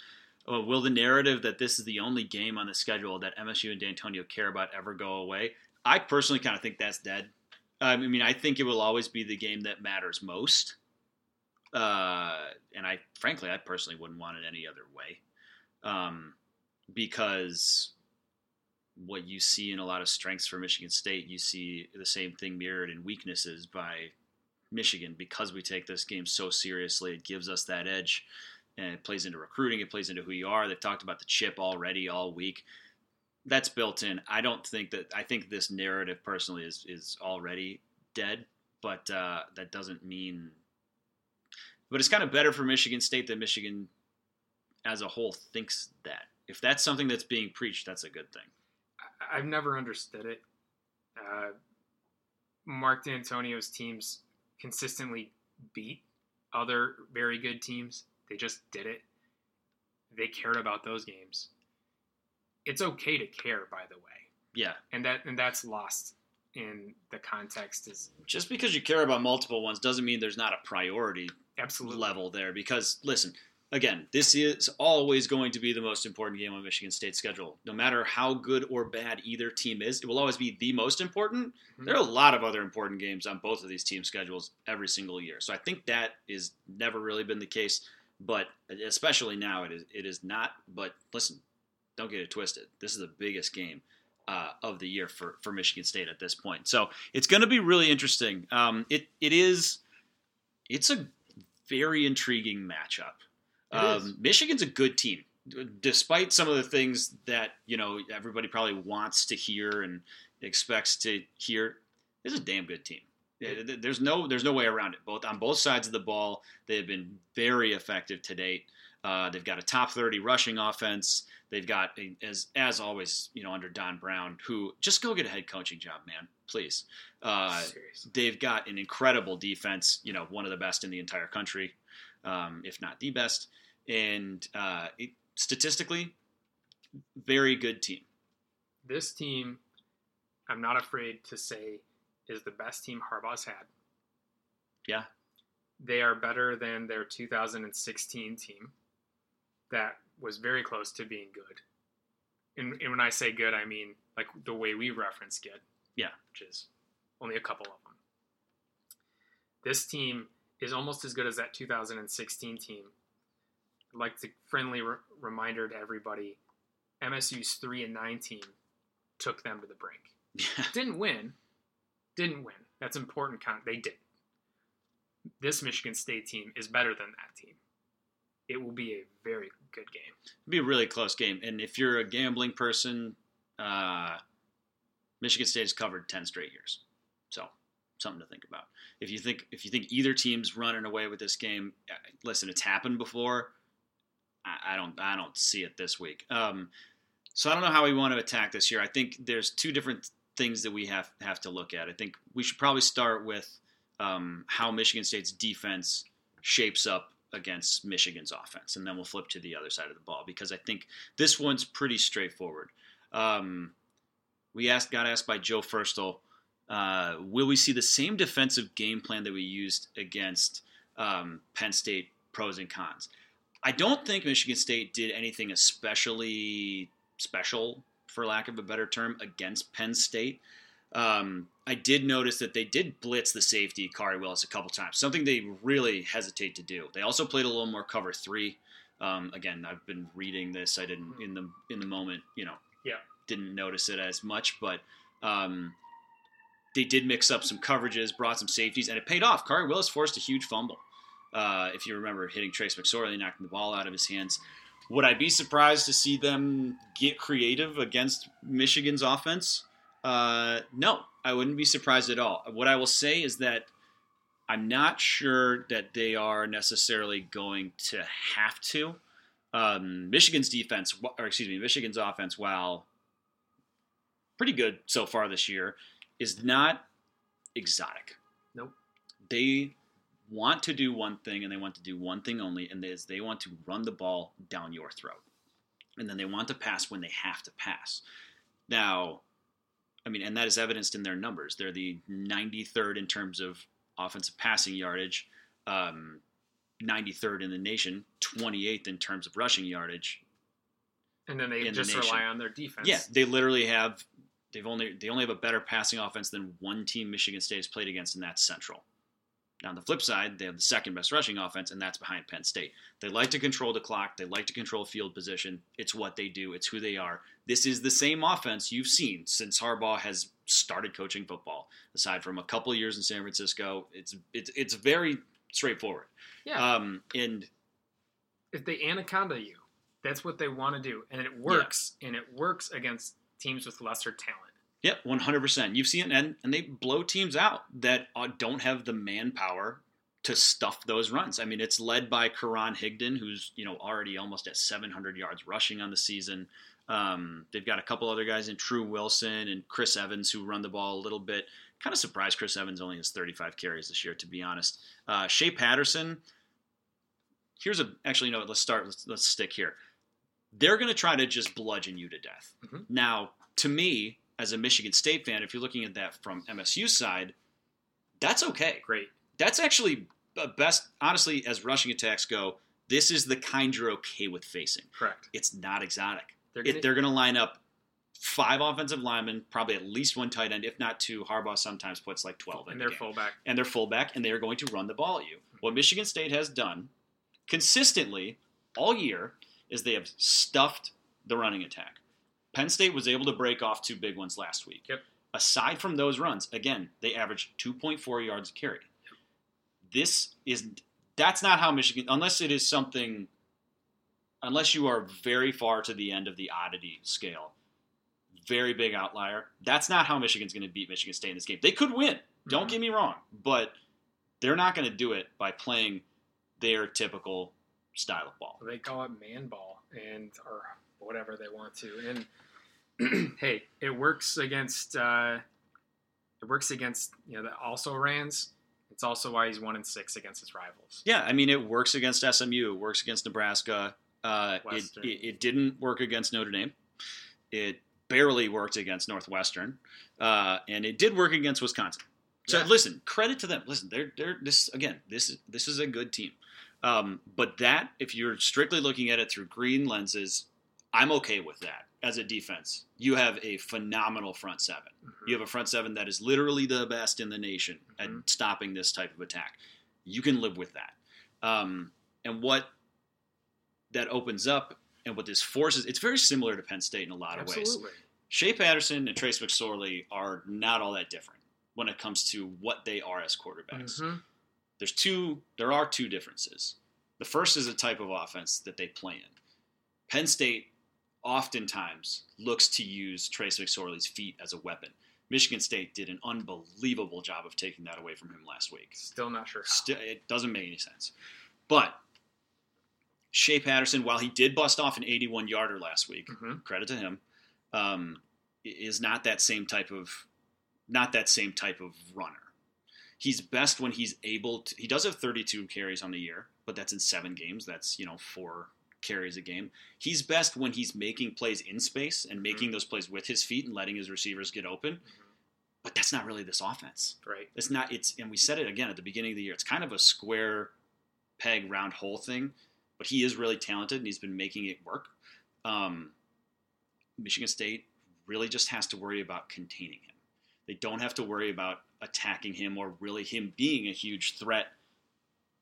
oh, "Will the narrative that this is the only game on the schedule that MSU and Dantonio care about ever go away?" I personally kind of think that's dead. I mean, I think it will always be the game that matters most, uh, and I frankly, I personally wouldn't want it any other way, um, because what you see in a lot of strengths for Michigan State, you see the same thing mirrored in weaknesses by Michigan because we take this game so seriously. It gives us that edge, and it plays into recruiting. It plays into who you are. They've talked about the chip already all week. That's built in. I don't think that. I think this narrative personally is is already dead, but uh, that doesn't mean. But it's kind of better for Michigan State that Michigan, as a whole, thinks that. If that's something that's being preached, that's a good thing. I've never understood it. Uh, Mark Dantonio's teams consistently beat other very good teams. They just did it. They cared about those games. It's okay to care, by the way, Yeah, and that and that's lost in the context. Is just because you care about multiple ones doesn't mean there's not a priority absolutely level there because listen again this is always going to be the most important game on michigan state's schedule no matter how good or bad either team is it will always be the most important Mhm. there are a lot of other important games on both of these team schedules every single year so i think that is never really been the case but especially now it is it is not but listen don't get it twisted this is the biggest game uh, of the year for, for Michigan State at this point. So it's going to be really interesting. Um, it it is it's a very intriguing matchup. Um. Michigan's a good team. despite some of the things that you know everybody probably wants to hear and expects to hear, is a damn good team. There's no there's no way around it. Both on both sides of the ball, they have been very effective to date. Uh, they've got a top 30 rushing offense. They've got as as always, you know, under Don Brown, who just go get a head coaching job, man, please. Uh, they've got an incredible defense. You know, one of the best in the entire country, um, if not the best. And uh, it, statistically, very good team. This team, I'm not afraid to say, is the best team Harbaugh's had. Yeah. They are better than their 2016 team that was very close to being good. And, and when I say good, I mean like the way we reference good. Yeah. Which is only a couple of them. This team is almost as good as that 2016 team. I'd like to friendly re- reminder to everybody MSU's 3 and 9 team took them to the brink. [laughs] Didn't win. Didn't win. That's important. Con- they did. This Michigan State team is better than that team. It will be a very good game. It'll be a really close game. And if you're a gambling person, uh, Michigan State has covered ten straight years. So something to think about. If you think if you think either team's running away with this game, uh, listen, it's happened before. I, I don't I don't see it this week. Um, so I don't know how we want to attack this year. I think there's two different things that we have have to look at. I think we should probably start with um, how Michigan State's defense shapes up against Michigan's offense, and then we'll flip to the other side of the ball because I think this one's pretty straightforward. Um, we asked, got asked by Joe Furstel, uh, will we see the same defensive game plan that we used against um, Penn State? Pros and cons. I don't think Michigan State did anything especially special, for lack of a better term, against Penn State. Um, I did notice that they did blitz the safety, Khari Willis, a couple times, something they really hesitate to do. They also played a little more cover three. Um, again, I've been reading this. I didn't in the in the moment, you know, Yeah. didn't notice it as much, but um, they did mix up some coverages, brought some safeties, and it paid off. Khari Willis forced a huge fumble. Uh, if you remember hitting Trace McSorley, knocking the ball out of his hands. Would I be surprised to see them get creative against Michigan's offense? Uh, no, I wouldn't be surprised at all. What I will say is that I'm not sure that they are necessarily going to have to. Um, Michigan's defense, or excuse me, Michigan's offense, while pretty good so far this year, is not exotic. Nope. They want to do one thing and they want to do one thing only, and that is they want to run the ball down your throat. And then they want to pass when they have to pass. Now, I mean, and that is evidenced in their numbers. They're the 93rd in terms of offensive passing yardage, um, 93rd in the nation, 28th in terms of rushing yardage. And then they In the just rely on their defense. Yeah, they literally have they've only they only have a better passing offense than one team Michigan State has played against, and that's Central. Now on the flip side, they have the second best rushing offense, and that's behind Penn State. They like to control the clock. They like to control field position. It's what they do. It's who they are. This is the same offense you've seen since Harbaugh has started coaching football. Aside from a couple of years in San Francisco, it's it's it's very straightforward. Yeah. Um, and if they anaconda you, that's what they want to do, and it works. And it works against teams with lesser talent. Yep, one hundred percent. You've seen it, and and they blow teams out that uh, don't have the manpower to stuff those runs. I mean, it's led by Karan Higdon, who's you know already almost at seven hundred yards rushing on the season. Um, they've got a couple other guys in Tru Wilson and Chris Evans who run the ball a little bit. Kind of surprised Chris Evans only has 35 carries this year, to be honest. Uh, Shea Patterson. Here's a actually no. Let's start. Let's, let's stick here. They're going to try to just bludgeon you to death. Mhm. Now, to me, as a Michigan State fan, if you're looking at that from MSU side, that's okay. Great. That's actually best, honestly, as rushing attacks go. This is the kind you're okay with facing. Correct. It's not exotic. They're gonna, they're going to line up five offensive linemen, probably at least one tight end, if not two. Harbaugh sometimes puts like 12 in and the their game fullback. and their fullback, and they are going to run the ball at you. Mm-hmm. What Michigan State has done consistently all year is they have stuffed the running attack. Penn State was able to break off two big ones last week. Yep. Aside from those runs, again, they averaged 2.4 yards a carry. This is that's not how Michigan, unless it is something unless you are very far to the end of the oddity scale, very big outlier. That's not how Michigan's going to beat Michigan State in this game. They could win. Don't Mhm. get me wrong, but they're not going to do it by playing their typical style of ball. They call it man ball and or whatever they want to. And [clears throat] hey, it works against uh, it works against you know the also rans. It's also why he's one in six against his rivals. Yeah, I mean, it works against SMU. It works against Nebraska. Uh, it, it, it didn't work against Notre Dame. It barely worked against Northwestern, uh, and it did work against Wisconsin. So Yeah. listen, credit to them. Listen, they're they're this again. This is this is a good team. Um, but that, if you're strictly looking at it through green lenses, I'm okay with that as a defense. You have a phenomenal front 7 You have a front seven that is literally the best in the nation at Mhm. stopping this type of attack. You can live with that. Um, and what that opens up and what this forces, it's very similar to Penn State in a lot of ways. Absolutely. Shea Patterson and Trace McSorley are not all that different when it comes to what they are as quarterbacks. Mhm. There's two. There are two differences. The first is a type of offense that they play in. Penn State oftentimes looks to use Trace McSorley's feet as a weapon. Michigan State did an unbelievable job of taking that away from him last week. Still not sure. Still, it doesn't make any sense. But Shea Patterson, while he did bust off an 81 yarder last week, Mhm. credit to him, um, is not that same type of not that same type of runner. He's best when he's able to. He does have 32 carries on the year, but that's in seven games. That's you know four carries a game. He's best when he's making plays in space and making those plays with his feet and letting his receivers get open. But that's not really this offense. Right. It's not. It's and we said it again at the beginning of the year. It's kind of a square peg round hole thing, but he is really talented and he's been making it work. Um, Michigan State really just has to worry about containing him. They don't have to worry about attacking him or really him being a huge threat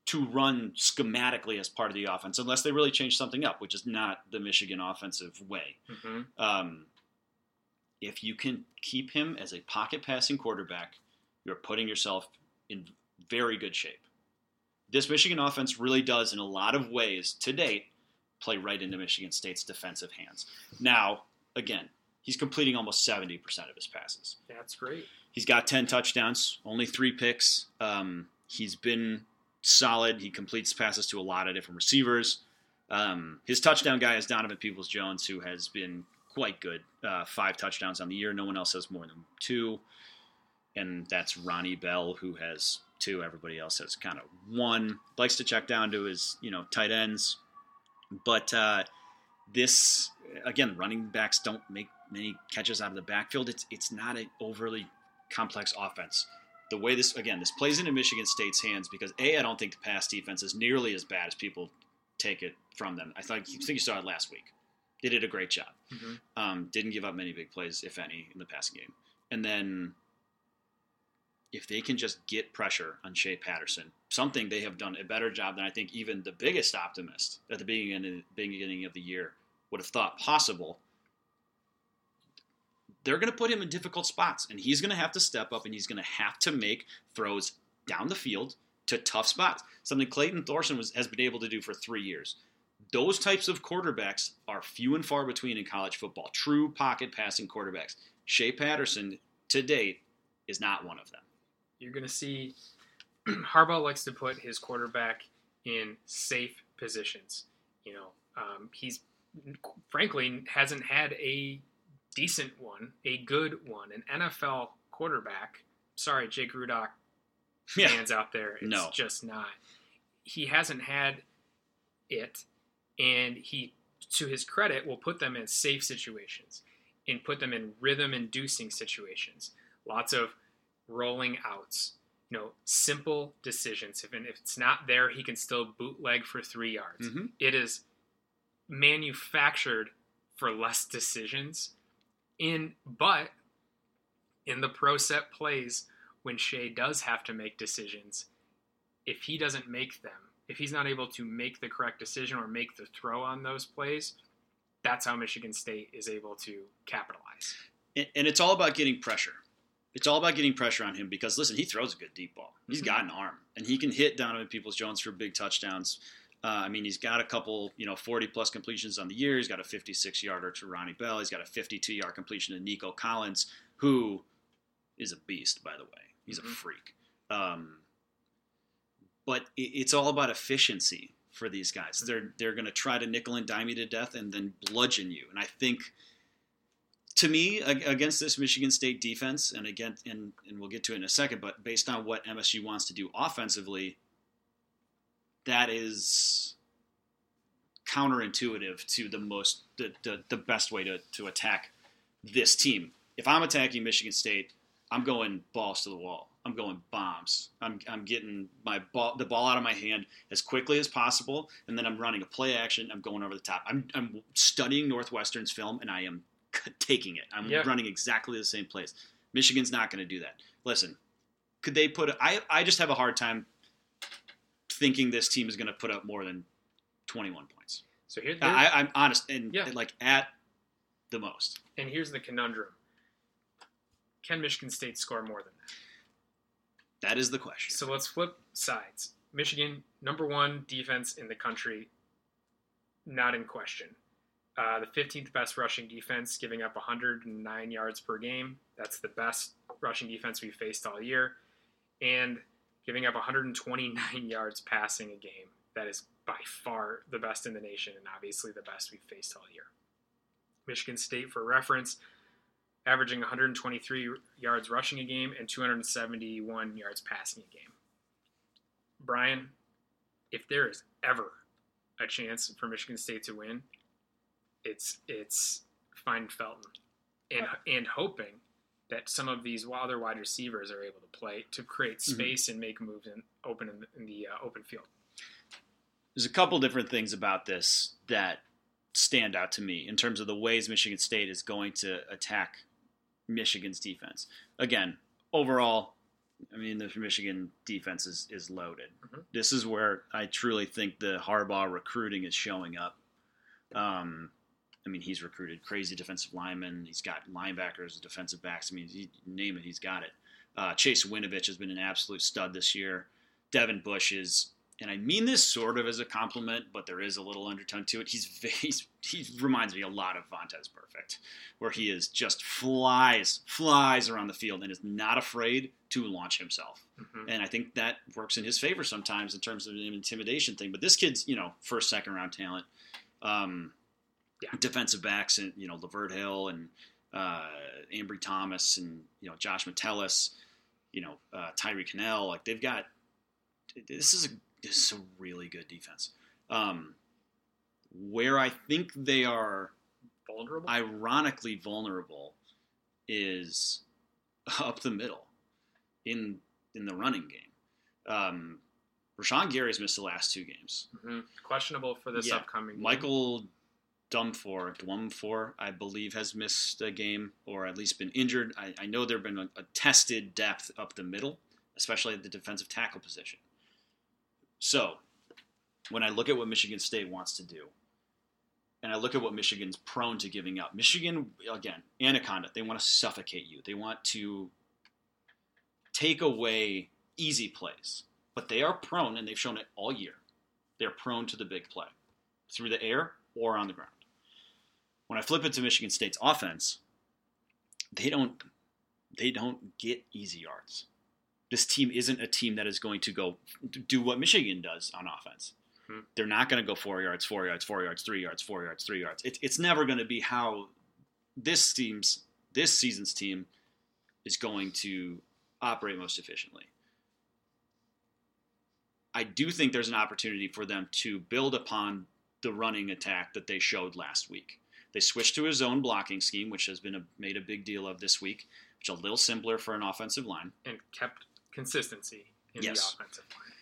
to run schematically as part of the offense, unless they really change something up, which is not the Michigan offensive way. hmm Um, if you can keep him as a pocket passing quarterback, you're putting yourself in very good shape. This Michigan offense really does, in a lot of ways, to date, play right into Michigan State's defensive hands. Now, again, he's completing almost 70% of his passes. That's great. He's got 10 touchdowns, only three picks. Um, he's been solid. He completes passes to a lot of different receivers. Um, his touchdown guy is Donovan Peoples Jones, who has been quite good. Uh, five touchdowns on the year. No one else has more than two. And that's Ronnie Bell, who has two. Everybody else has kind of one. Likes to check down to his, you know, tight ends. But uh, this, again, running backs don't make many catches out of the backfield. It's it's not an overly complex offense. The way this again, this plays into Michigan State's hands because a, I don't think the pass defense is nearly as bad as people take it from them. I thought I think you saw it last week. They did a great job. Mhm. Um, didn't give up many big plays, if any, in the passing game. And then if they can just get pressure on Shea Patterson, something they have done a better job than I think even the biggest optimist at the beginning beginning of the year would have thought possible. They're going to put him in difficult spots, and he's going to have to step up, and he's going to have to make throws down the field to tough spots. Something Clayton Thorson was, has been able to do for three years. Those types of quarterbacks are few and far between in college football. True pocket passing quarterbacks. Shea Patterson, to date, is not one of them. You're going to see [clears throat] Harbaugh likes to put his quarterback in safe positions. You know, um, he's frankly hasn't had a decent one, a good one, an NFL quarterback. Sorry, Jake Rudock [laughs] Yeah. fans out there. It's No. just not. He hasn't had it, and he, to his credit, will put them in safe situations and put them in rhythm-inducing situations. Lots of rolling outs. You know, simple decisions. If, and if it's not there, he can still bootleg for three yards. Mhm. It is manufactured for less decisions. In but in the pro set plays, when Shea does have to make decisions, if he doesn't make them, if he's not able to make the correct decision or make the throw on those plays, that's how Michigan State is able to capitalize. And, and it's all about getting pressure. It's all about getting pressure on him because listen, he throws a good deep ball. He's Mhm. got an arm, and he can hit Donovan Peoples Jones for big touchdowns. Uh, I mean, he's got a couple, you know, 40 plus completions on the year. He's got a 56 yarder to Ronnie Bell. He's got a 52 yard completion to Nico Collins, who is a beast, by the way. He's Mhm. a freak. Um, but it, it's all about efficiency for these guys. They're they're going to try to nickel and dime you to death and then bludgeon you. And I think, to me, against this Michigan State defense, and again, and, and we'll get to it in a second, but based on what MSU wants to do offensively, that is counterintuitive to the most the, the, the best way to, to attack this team. If I'm attacking Michigan State, I'm going balls to the wall. I'm going bombs. I'm, I'm getting my ball the ball out of my hand as quickly as possible, and then I'm running a play action. I'm going over the top. I'm, I'm studying Northwestern's film, and I am taking it. I'm Yeah. running exactly the same plays. Michigan's not going to do that. Listen, could they put? A, I I just have a hard time thinking this team is going to put up more than 21 points. So here, I, I'm honest, and Yeah. like at the most. and here's the conundrum: Can Michigan State score more than that? That is the question. So let's flip sides. Michigan, number one defense in the country, not in question. Uh, the 15th best rushing defense, giving up 109 yards per game. That's the best rushing defense we've faced all year. And giving up 129 [laughs] yards passing a game. That is by far the best in the nation and obviously the best we've faced all year. Michigan State, for reference, averaging 123 yards rushing a game and 271 yards passing a game. Brian, if there is ever a chance for Michigan State to win, it's it's finding Felton and and hoping that some of these other wide receivers are able to play to create space and make moves in open in the, in the uh, open field. There's a couple different things about this that stand out to me in terms of the ways Michigan State is going to attack Michigan's defense. Again, overall, I mean, the Michigan defense is, is loaded. Mhm. This is where I truly think the Harbaugh recruiting is showing up. Um, I mean, he's recruited crazy defensive linemen. He's got linebackers, defensive backs. I mean, he, name it, he's got it. Uh, Chase Winovich has been an absolute stud this year. Devin Bush is, and I mean this sort of as a compliment, but there is a little undertone to it. He's, [laughs] he's he reminds me a lot of Vontaze Burfict, where he is just flies, flies around the field and is not afraid to launch himself. Mhm. And I think that works in his favor sometimes in terms of an intimidation thing. But this kid's, you know, first, second round talent. Um, Yeah. Defensive backs and, you know, Lavert Hill and uh, Ambry Thomas and, you know, Josh Metellus, you know, uh, Tyree Kinnel. Like they've got, this is a, this is a really good defense. Um, where I think they are Vulnerable. ironically vulnerable is [laughs] up the middle in in the running game. Um, Rashan Gary's missed the last two games. Mhm. Questionable for this Yeah. upcoming. game. Dumfor, Dwumfour, I believe, has missed a game or at least been injured. I, I know there have been a, a tested depth up the middle, especially at the defensive tackle position. So, when I look at what Michigan State wants to do, and I look at what Michigan's prone to giving up, Michigan, again, Anaconda, they want to suffocate you. They want to take away easy plays, but they are prone, and they've shown it all year. They're prone to the big play through the air or on the ground. When I flip it to Michigan State's offense, they don't they don't get easy yards. This team isn't a team that is going to go do what Michigan does on offense. Hmm. They're not going to go four yards, four yards, four yards, three yards, four yards, three yards. It, it's never going to be how this team's this season's team is going to operate most efficiently. I do think there's an opportunity for them to build upon the running attack that they showed last week. They switched to a zone blocking scheme, which has been a, made a big deal of this week, which is a little simpler for an offensive line. and kept consistency in Yes. the offensive line.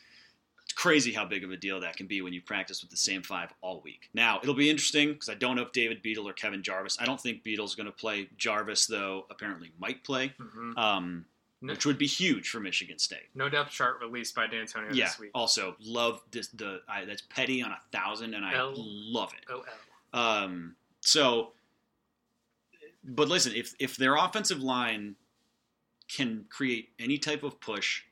It's crazy how big of a deal that can be when you practice with the same five all week. Now, it'll be interesting because I don't know if David Beadle or Kevin Jarvis. I don't think Beadle's going to play. Jarvis, though, apparently might play, Mhm. um, No, which would be huge for Michigan State. no depth chart released by Dantonio Yeah. this week. Also, love this. The I, that's petty on a thousand, and I L. love it. OL. Um, so, but listen, if if their offensive line can create any type of push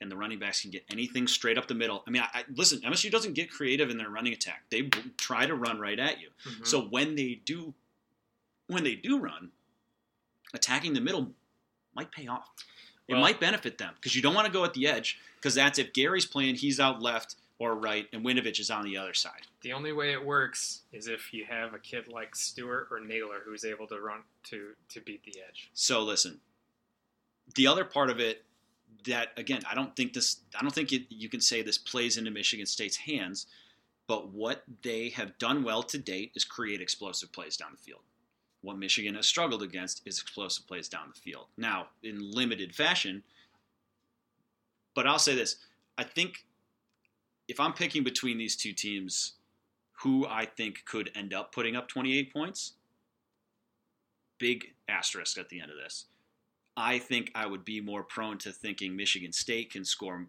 and the running backs can get anything straight up the middle. I mean, I, I, listen, MSU doesn't get creative in their running attack. They b- try to run right at you. Mhm. So when they do, when they do run, attacking the middle might pay off. It Well- might benefit them because you don't want to go at the edge because that's if Gary's playing, he's out left or right, and Winovich is on the other side. the only way it works is if you have a kid like Stewart or Nailor who's able to run to to beat the edge. So listen, the other part of it that again, I don't think this, I don't think it, you can say this plays into Michigan State's hands, but what they have done well to date is create explosive plays down the field. What Michigan has struggled against is explosive plays down the field. Now, in limited fashion, but I'll say this: I think if I'm picking between these two teams, who I think could end up putting up 28 points, big asterisk at the end of this. I think I would be more prone to thinking Michigan State can score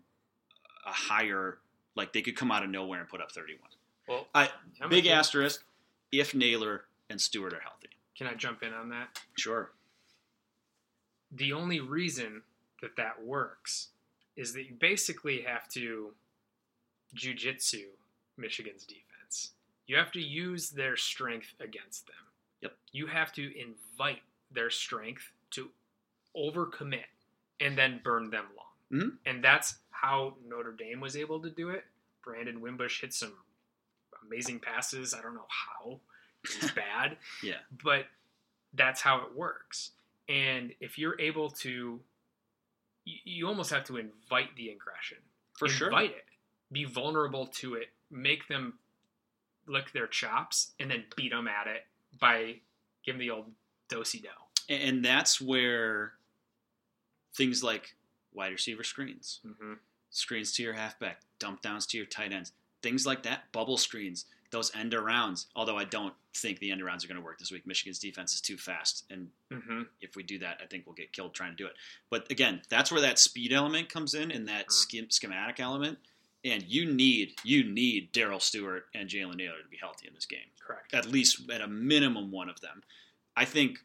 a higher, like they could come out of nowhere and put up 31. Well, I, big asterisk if Nailor and Stewart are healthy. Can I jump in on that? Sure. the only reason that that works is that you basically have to jujitsu Michigan's defense. You have to use their strength against them. Yep. You have to invite their strength to overcommit and then burn them long. Mhm. And that's how Notre Dame was able to do it. Brandon Wimbush hit some amazing passes. I don't know how. Was [laughs] bad Yeah. but that's how it works. And if you're able to, you, you almost have to invite the aggression. For sure. invite it, be vulnerable to it, make them lick their chops, and then beat them at it by giving the old dosey do. And- that's where things like wide receiver screens, Mm-hmm. screens to your halfback, dump downs to your tight ends, things like that, bubble screens, those end arounds. Although I don't think the end arounds are going to work this week. Michigan's defense is too fast, and Mm-hmm. if we do that, I think we'll get killed trying to do it. But again, that's where that speed element comes in, and that Mhm. skim, schematic element. And you need you need Darrell Stewart and Jalen Nailor to be healthy in this game. Correct. At least at a minimum, one of them. I think.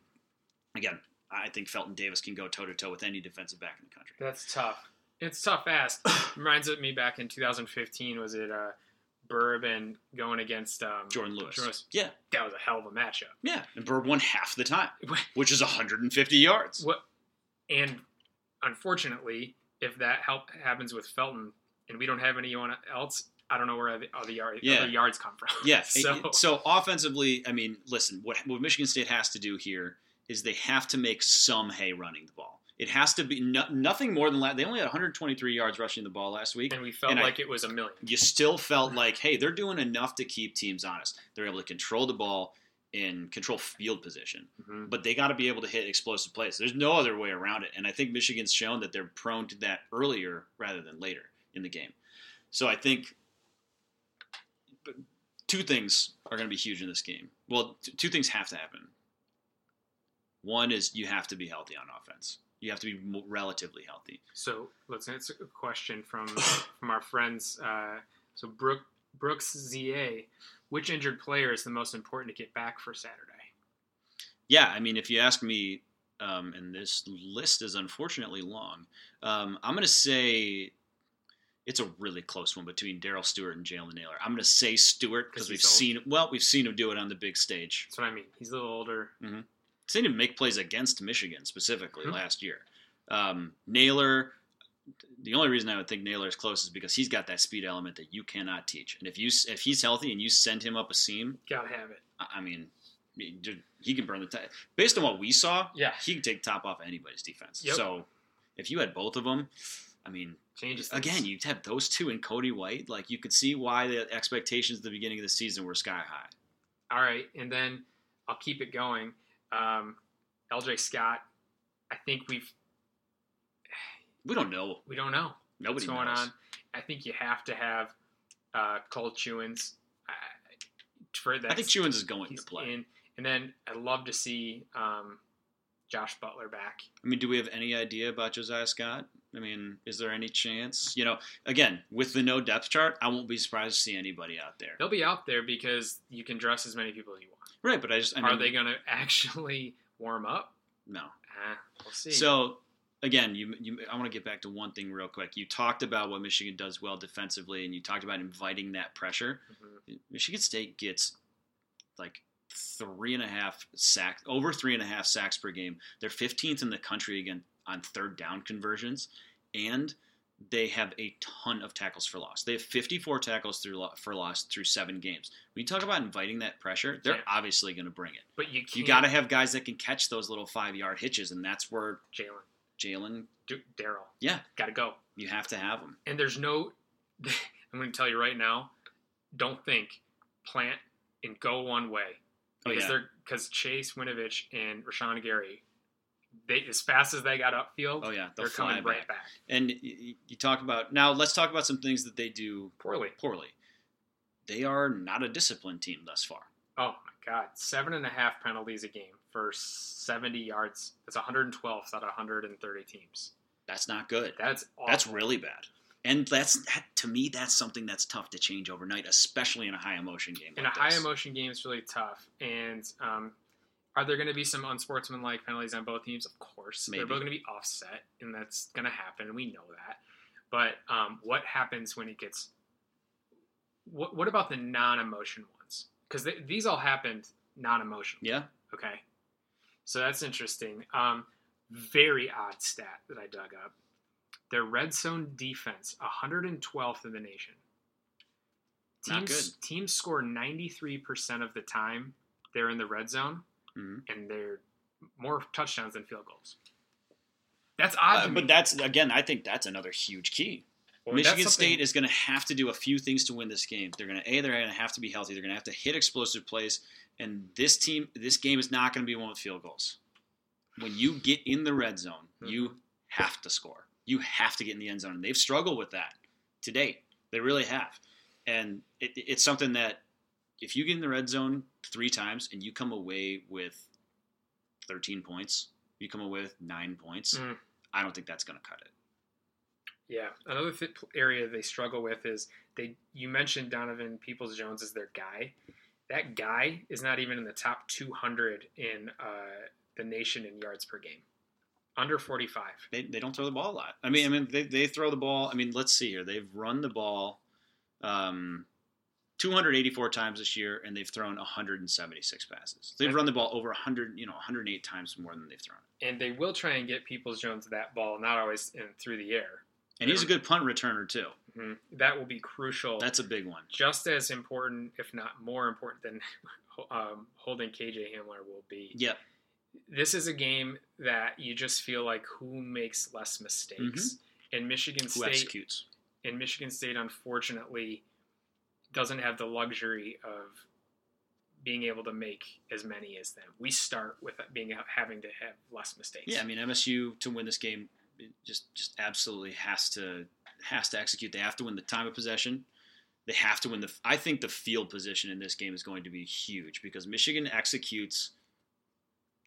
Again, I think Felton Davis can go toe to toe with any defensive back in the country. That's tough. It's tough ass. [coughs] Reminds of me back in 2015. Was it uh, Bourbon going against um, Jourdan Lewis. Jourdan Lewis? Yeah, That was a hell of a matchup. yeah. And Bird won half the time, [laughs] which is 150 yards. What? And unfortunately, if that help happens with Felton, and we don't have anyone else, I don't know where the other, yard, Yeah. other yards come from. Yeah. [laughs] so, So, offensively, I mean, listen, what, what Michigan State has to do here is they have to make some hay running the ball. It has to be no, nothing more than la- they only had 123 yards rushing the ball last week. and we felt and I- like it was a million. You still felt like, hey, they're doing enough to keep teams honest. They're able to control the ball and control field position, Mhm. but they got to be able to hit explosive plays. There's no other way around it, and I think Michigan's shown that they're prone to that earlier rather than later in the game. So I think two things are going to be huge in this game. Well, t- two things have to happen. One is you have to be healthy on offense. You have to be relatively healthy. So let's answer a question from [coughs] from our friends. Uh, so Brook, Brooks ZA, which injured player is the most important to get back for Saturday? Yeah, I mean, if you ask me, um, and this list is unfortunately long, um, I'm going to say it's a really close one between Darrell Stewart and Jalen Nailor. I'm going to say Stewart because we've old. seen well, we've seen him do it on the big stage. That's what I mean. He's a little older. seen him make plays against Michigan specifically Mhm. last year. Um, Nailor, the only reason I would think Nailor is close is because he's got that speed element that you cannot teach. And if you if he's healthy and you send him up a seam, Gotta have it. I mean, he he can burn the top. Based on what we saw, Yeah. he can take top off anybody's defense. Yep. So if you had both of them, I mean, Changes things. again, you have those two and Cody White. Like you could see why the expectations at the beginning of the season were sky high. All right, and then I'll keep it going. Um, LJ Scott, I think we've We don't know. we don't know Nobody what's going knows. on. I think you have to have uh, Cole Chewins uh, for that. I think Chewins is going to play. in, and then I'd love to see um, Josh Butler back. I mean, do we have any idea about Josiah Scott? I mean, is there any chance? You know, again, with the no depth chart, I won't be surprised to see anybody out there. They'll be out there because you can dress as many people as you want. Right, but I just I Are they going [laughs] to actually warm up? no. Uh, we'll see. So again, you, you I want to get back to one thing real quick. You talked about what Michigan does well defensively, and you talked about inviting that pressure. Mhm. Michigan State gets like three and a half sacks, over three and a half sacks per game. They're 15th in the country again on third down conversions, and they have a ton of tackles for loss. They have 54 tackles through for loss through seven games. When you talk about inviting that pressure, they're Yeah. obviously going to bring it. But you can't. You got to have guys that can catch those little five yard hitches, and that's where Jalen, Jalen, Darrell. yeah, Got to go. you have to have them. And there's no. [laughs] I'm going to tell you right now. Don't think plant and go one way Oh, because yeah. they're because Chase Winovich and Rashan Gary, they as fast as they got upfield, Oh yeah, they're coming right back. back And y- y- you talk about now. Let's talk about some things that they do poorly. poorly. They are not a disciplined team thus far. Oh my God, seven and a half penalties a game for 70 yards. That's 112th out of 130 teams. That's not good. That's awful. That's really bad. And that's that, to me, that's something that's tough to change overnight, especially in a high emotion game. in like a high emotion game. It's really tough. And um, are there going to be some unsportsmanlike penalties on both teams? Of course, Maybe. they're both going to be offset, and that's going to happen. and We know that. But um, what happens when it gets? What What about the non-emotion ones? Because these all happened non-emotional. Yeah, Okay. So that's interesting. Um, very odd stat that I dug up. Their red zone defense, 112th in the nation. Not good. teams score 93% of the time they're in the red zone, Mhm. and they're more touchdowns than field goals. That's odd Uh, to me. but that's again, I think that's another huge key. Well, Michigan State is going to have to do a few things to win this game. They're going to a, they're going to have to be healthy. They're going to have to hit explosive plays, and this team, this game is not going to be one with field goals. When you get in the red zone, Mm-hmm. you have to score. You have to get in the end zone, and they've struggled with that to date. They really have, and it, it's something that if you get in the red zone three times and you come away with 13 points, you come away with nine points. Mm. I don't think that's going to cut it. Yeah, another th- area they struggle with is they. You mentioned Donovan Peoples Jones as their guy. That guy is not even in the top 200 in uh, the nation in yards per game, under 45. they, they don't throw the ball a lot. I mean, I mean, they, they throw the ball. I mean, let's see here. They've run the ball um, 284 times this year, and they've thrown 176 passes. They've run the ball over 100, you know, 108 times more than they've thrown. And they will try and get Peoples Jones that ball, not always in, through the air. And he's a good punt returner too. Mhm. That will be crucial. That's a big one. just as important, if not more important, than [laughs] um, holding KJ Hamler will be. Yep. This is a game that you just feel like who makes less mistakes. And Michigan Mm-hmm. Who State executes? and Michigan State unfortunately doesn't have the luxury of being able to make as many as them. We start with being having to have less mistakes. Yeah, I mean, MSU to win this game just just absolutely has to has to execute. They have to win the time of possession. They have to win the. I think the field position in this game is going to be huge because Michigan executes.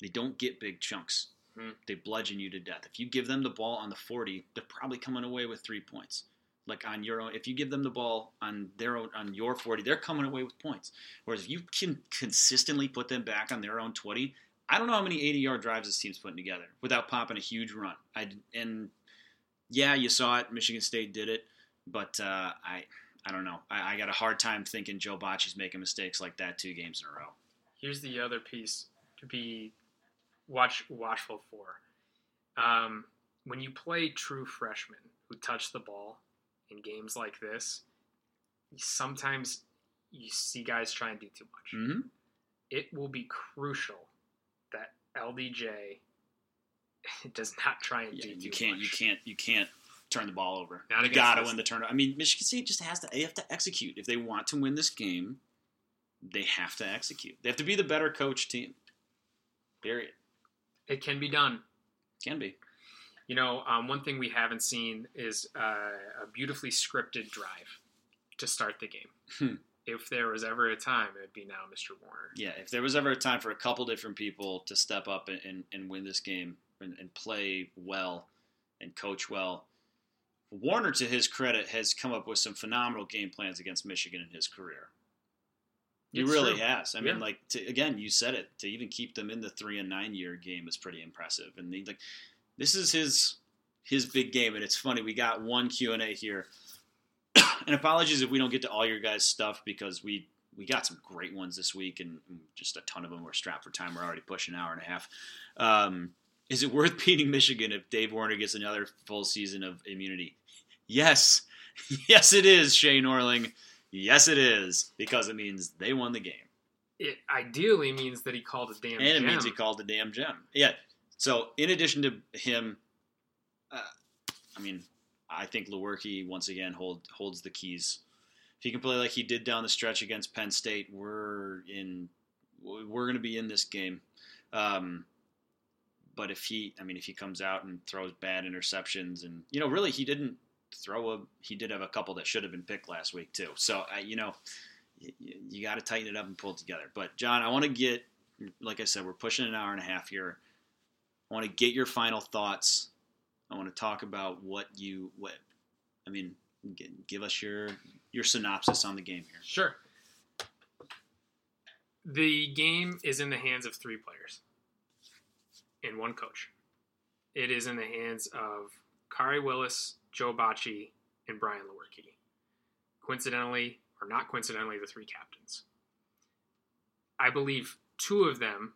They don't get big chunks. Mhm. They bludgeon you to death. If you give them the ball on the forty, they're probably coming away with three points. Like on your own, if you give them the ball on their own on your forty, they're coming away with points. Whereas if you can consistently put them back on their own twenty, I don't know how many 80 yard drives this team's putting together without popping a huge run. I and yeah, you saw it. Michigan State did it, but uh, I I don't know. I, I got a hard time thinking Joe Bachie's making mistakes like that two games in a row. here's the other piece to be watch watchful for. Um, when you play true freshmen who touch the ball in games like this, sometimes you see guys try and do too much. Mm-hmm. It will be crucial that LDJ [laughs] does not try and do Yeah, too you can't much. you can't you can't turn the ball over. Not you got to win the turnover. I mean, Michigan State just has to. They have to execute if they want to win this game. They have to execute. They have to be the better coach team. Period. It can be done. Can be. You know, um, one thing we haven't seen is uh, a beautifully scripted drive to start the game. Hmm. If there was ever a time, it would be now, Mr. Warner. Yeah, if there was ever a time for a couple different people to step up and, and, and win this game and, and play well and coach well, Warner, to his credit, has come up with some phenomenal game plans against Michigan in his career. He It's really true. has. I mean, Yeah. like to, again, you said it. To even keep them in the three and nine year game is pretty impressive. And they, like, this is his his big game, and it's funny. We got one Q and A here, [coughs] and apologies if we don't get to all your guys' stuff because we we got some great ones this week, and just a ton of them. We're strapped for time. We're already pushing an hour and a half. Um, is it worth [laughs] beating Michigan if Dave Warner gets another full season of immunity? Yes, [laughs] yes, it is. Shane Orling. Yes, it is because it means they won the game, It ideally means that he called a damn and it gem. means he called the damn gem. Yeah. So in addition to him, uh, I mean, I think Lewerke once again hold holds the keys. If he can play like he did down the stretch against Penn State, we're in. We're going to be in this game. Um, but if he, I mean, if he comes out and throws bad interceptions, and you know, really, he didn't throw a. He did have a couple that should have been picked last week too. So uh, you know, you, you got to tighten it up and pull it together. But John, I want to get, like I said, we're pushing an hour and a half here. I want to get your final thoughts. I want to talk about what you what. I mean, give us your your synopsis on the game here. Sure. The game is in the hands of three players and one coach. It is in the hands of Khari Willis, Joe Bachie, and Brian Lewerke. Coincidentally, or not coincidentally, the three captains. I believe two of them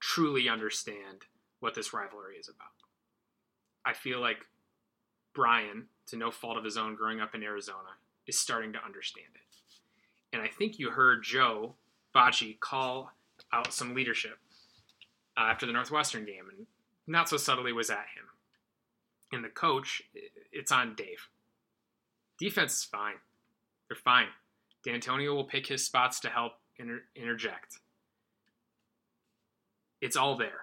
truly understand what this rivalry is about. I feel like Brian, to no fault of his own growing up in Arizona, is starting to understand it. And I think you heard Joe Bachie call out some leadership uh, after the Northwestern game, and not so subtly was at him. And the coach, it's on Dave. Defense is fine. They're fine. Dantonio will pick his spots to help inter- interject. It's all there.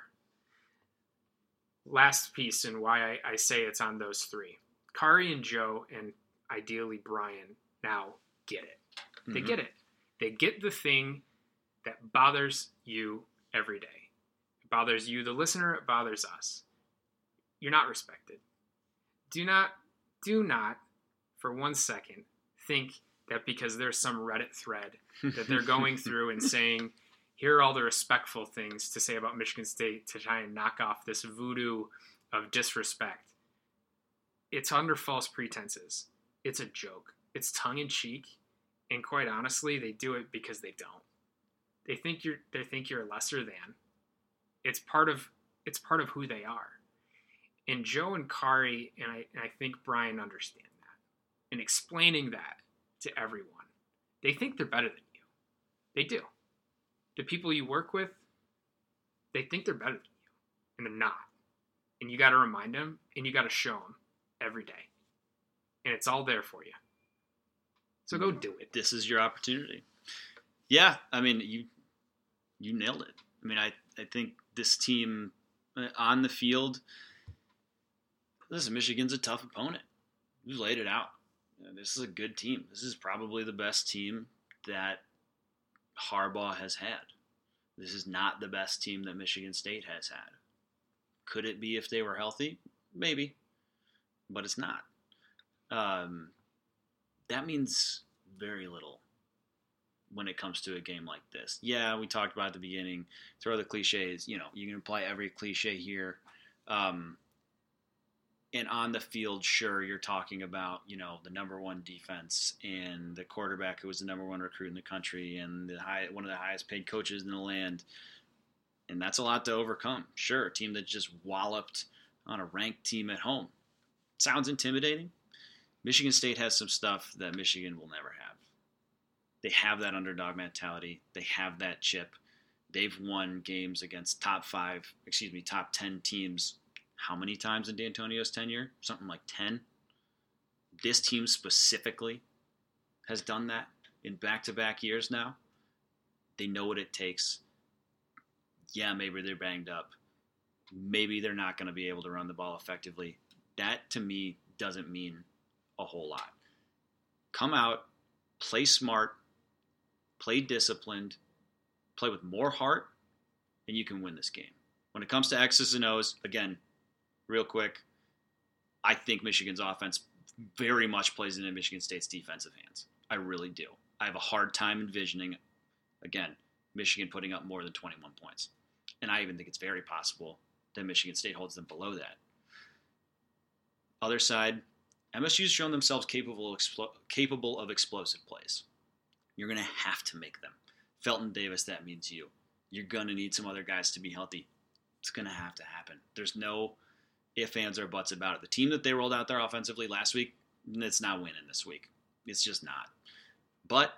Last piece, and why I, I say it's on those three. Khari and Joe, and ideally Brian, now get it. They Mhm. get it. They get the thing that bothers you every day. It bothers you, the listener, it bothers us. You're not respected. Do not, do not, for one second, think that because there's some Reddit thread that they're [laughs] going through and saying, here are all the respectful things to say about Michigan State to try and knock off this voodoo of disrespect. It's under false pretenses. It's a joke. It's tongue in cheek, and quite honestly, they do it because they don't. They think you're they think you're lesser than. It's part of it's part of who they are. And Joe and Khari and I and I think Brian understand that. And explaining that to everyone. They think they're better than you. They do. The people you work with, they think they're better than you, and they're not. And you got to remind them, and you got to show them every day. And it's all there for you. So go do it. this is your opportunity. Yeah, I mean you you nailed it. I mean I I think this team uh, on the field. Listen, Michigan's a tough opponent. You laid it out. This is a good team. This is probably the best team that Harbaugh has had. This is not the best team that Michigan State has had. Could it be if they were healthy? Maybe, but it's not. Um, that means very little when it comes to a game like this. Yeah, we talked about at the beginning. Throw the cliches. You know, you can apply every cliche here. Um, and on the field, sure, you're talking about you know the number one defense and the quarterback who was the number one recruit in the country and the high one of the highest paid coaches in the land. And that's a lot to overcome. Sure, a team that just walloped on a ranked team at home. Sounds intimidating. Michigan State has some stuff that Michigan will never have. They have that underdog mentality. They have that chip. They've won games against top five, excuse me, top 10 teams how many times in Dantonio's tenure? Something like 10. This team specifically has done that in back to back years now. They know what it takes. Yeah, maybe they're banged up. Maybe they're not going to be able to run the ball effectively. That to me doesn't mean a whole lot. Come out, play smart, play disciplined, play with more heart, and you can win this game. When it comes to X's and O's, again, real quick, I think Michigan's offense very much plays into Michigan State's defensive hands. I really do. I have a hard time envisioning, again, Michigan putting up more than 21 points. And I even think it's very possible that Michigan State holds them below that. Other side, MSU's shown themselves capable explo- capable of explosive plays. You're going to have to make them. Felton Davis, that means you. You're going to need some other guys to be healthy. It's going to have to happen. There's no if, ands, or buts about it. The team that they rolled out there offensively last week, it's not winning this week. It's just not. But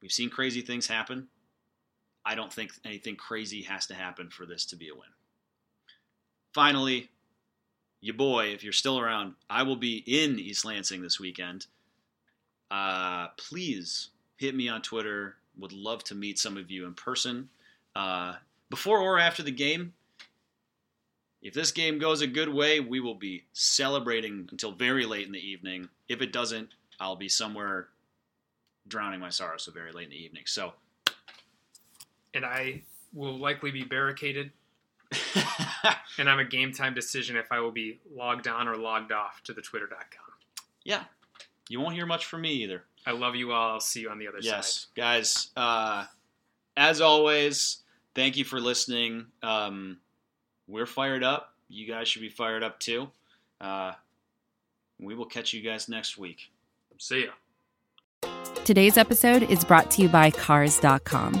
we've seen crazy things happen. I don't think anything crazy has to happen for this to be a win. Finally, your boy, if you're still around, I will be in East Lansing this weekend. Uh, please hit me on Twitter. Would love to meet some of you in person. Uh, before or after the game, if this game goes a good way, we will be celebrating until very late in the evening. If it doesn't, I'll be somewhere drowning my sorrow so very late in the evening. So, and I will likely be barricaded. [laughs] and I'm a game time decision if I will be logged on or logged off to the twitter.com. Yeah. You won't hear much from me either. I love you all. I'll see you on the other yes, side. Yes, guys. Uh, as always, thank you for listening. Um, we're fired up. You guys should be fired up too. Uh, we will catch you guys next week. See ya. Today's episode is brought to you by Cars.com.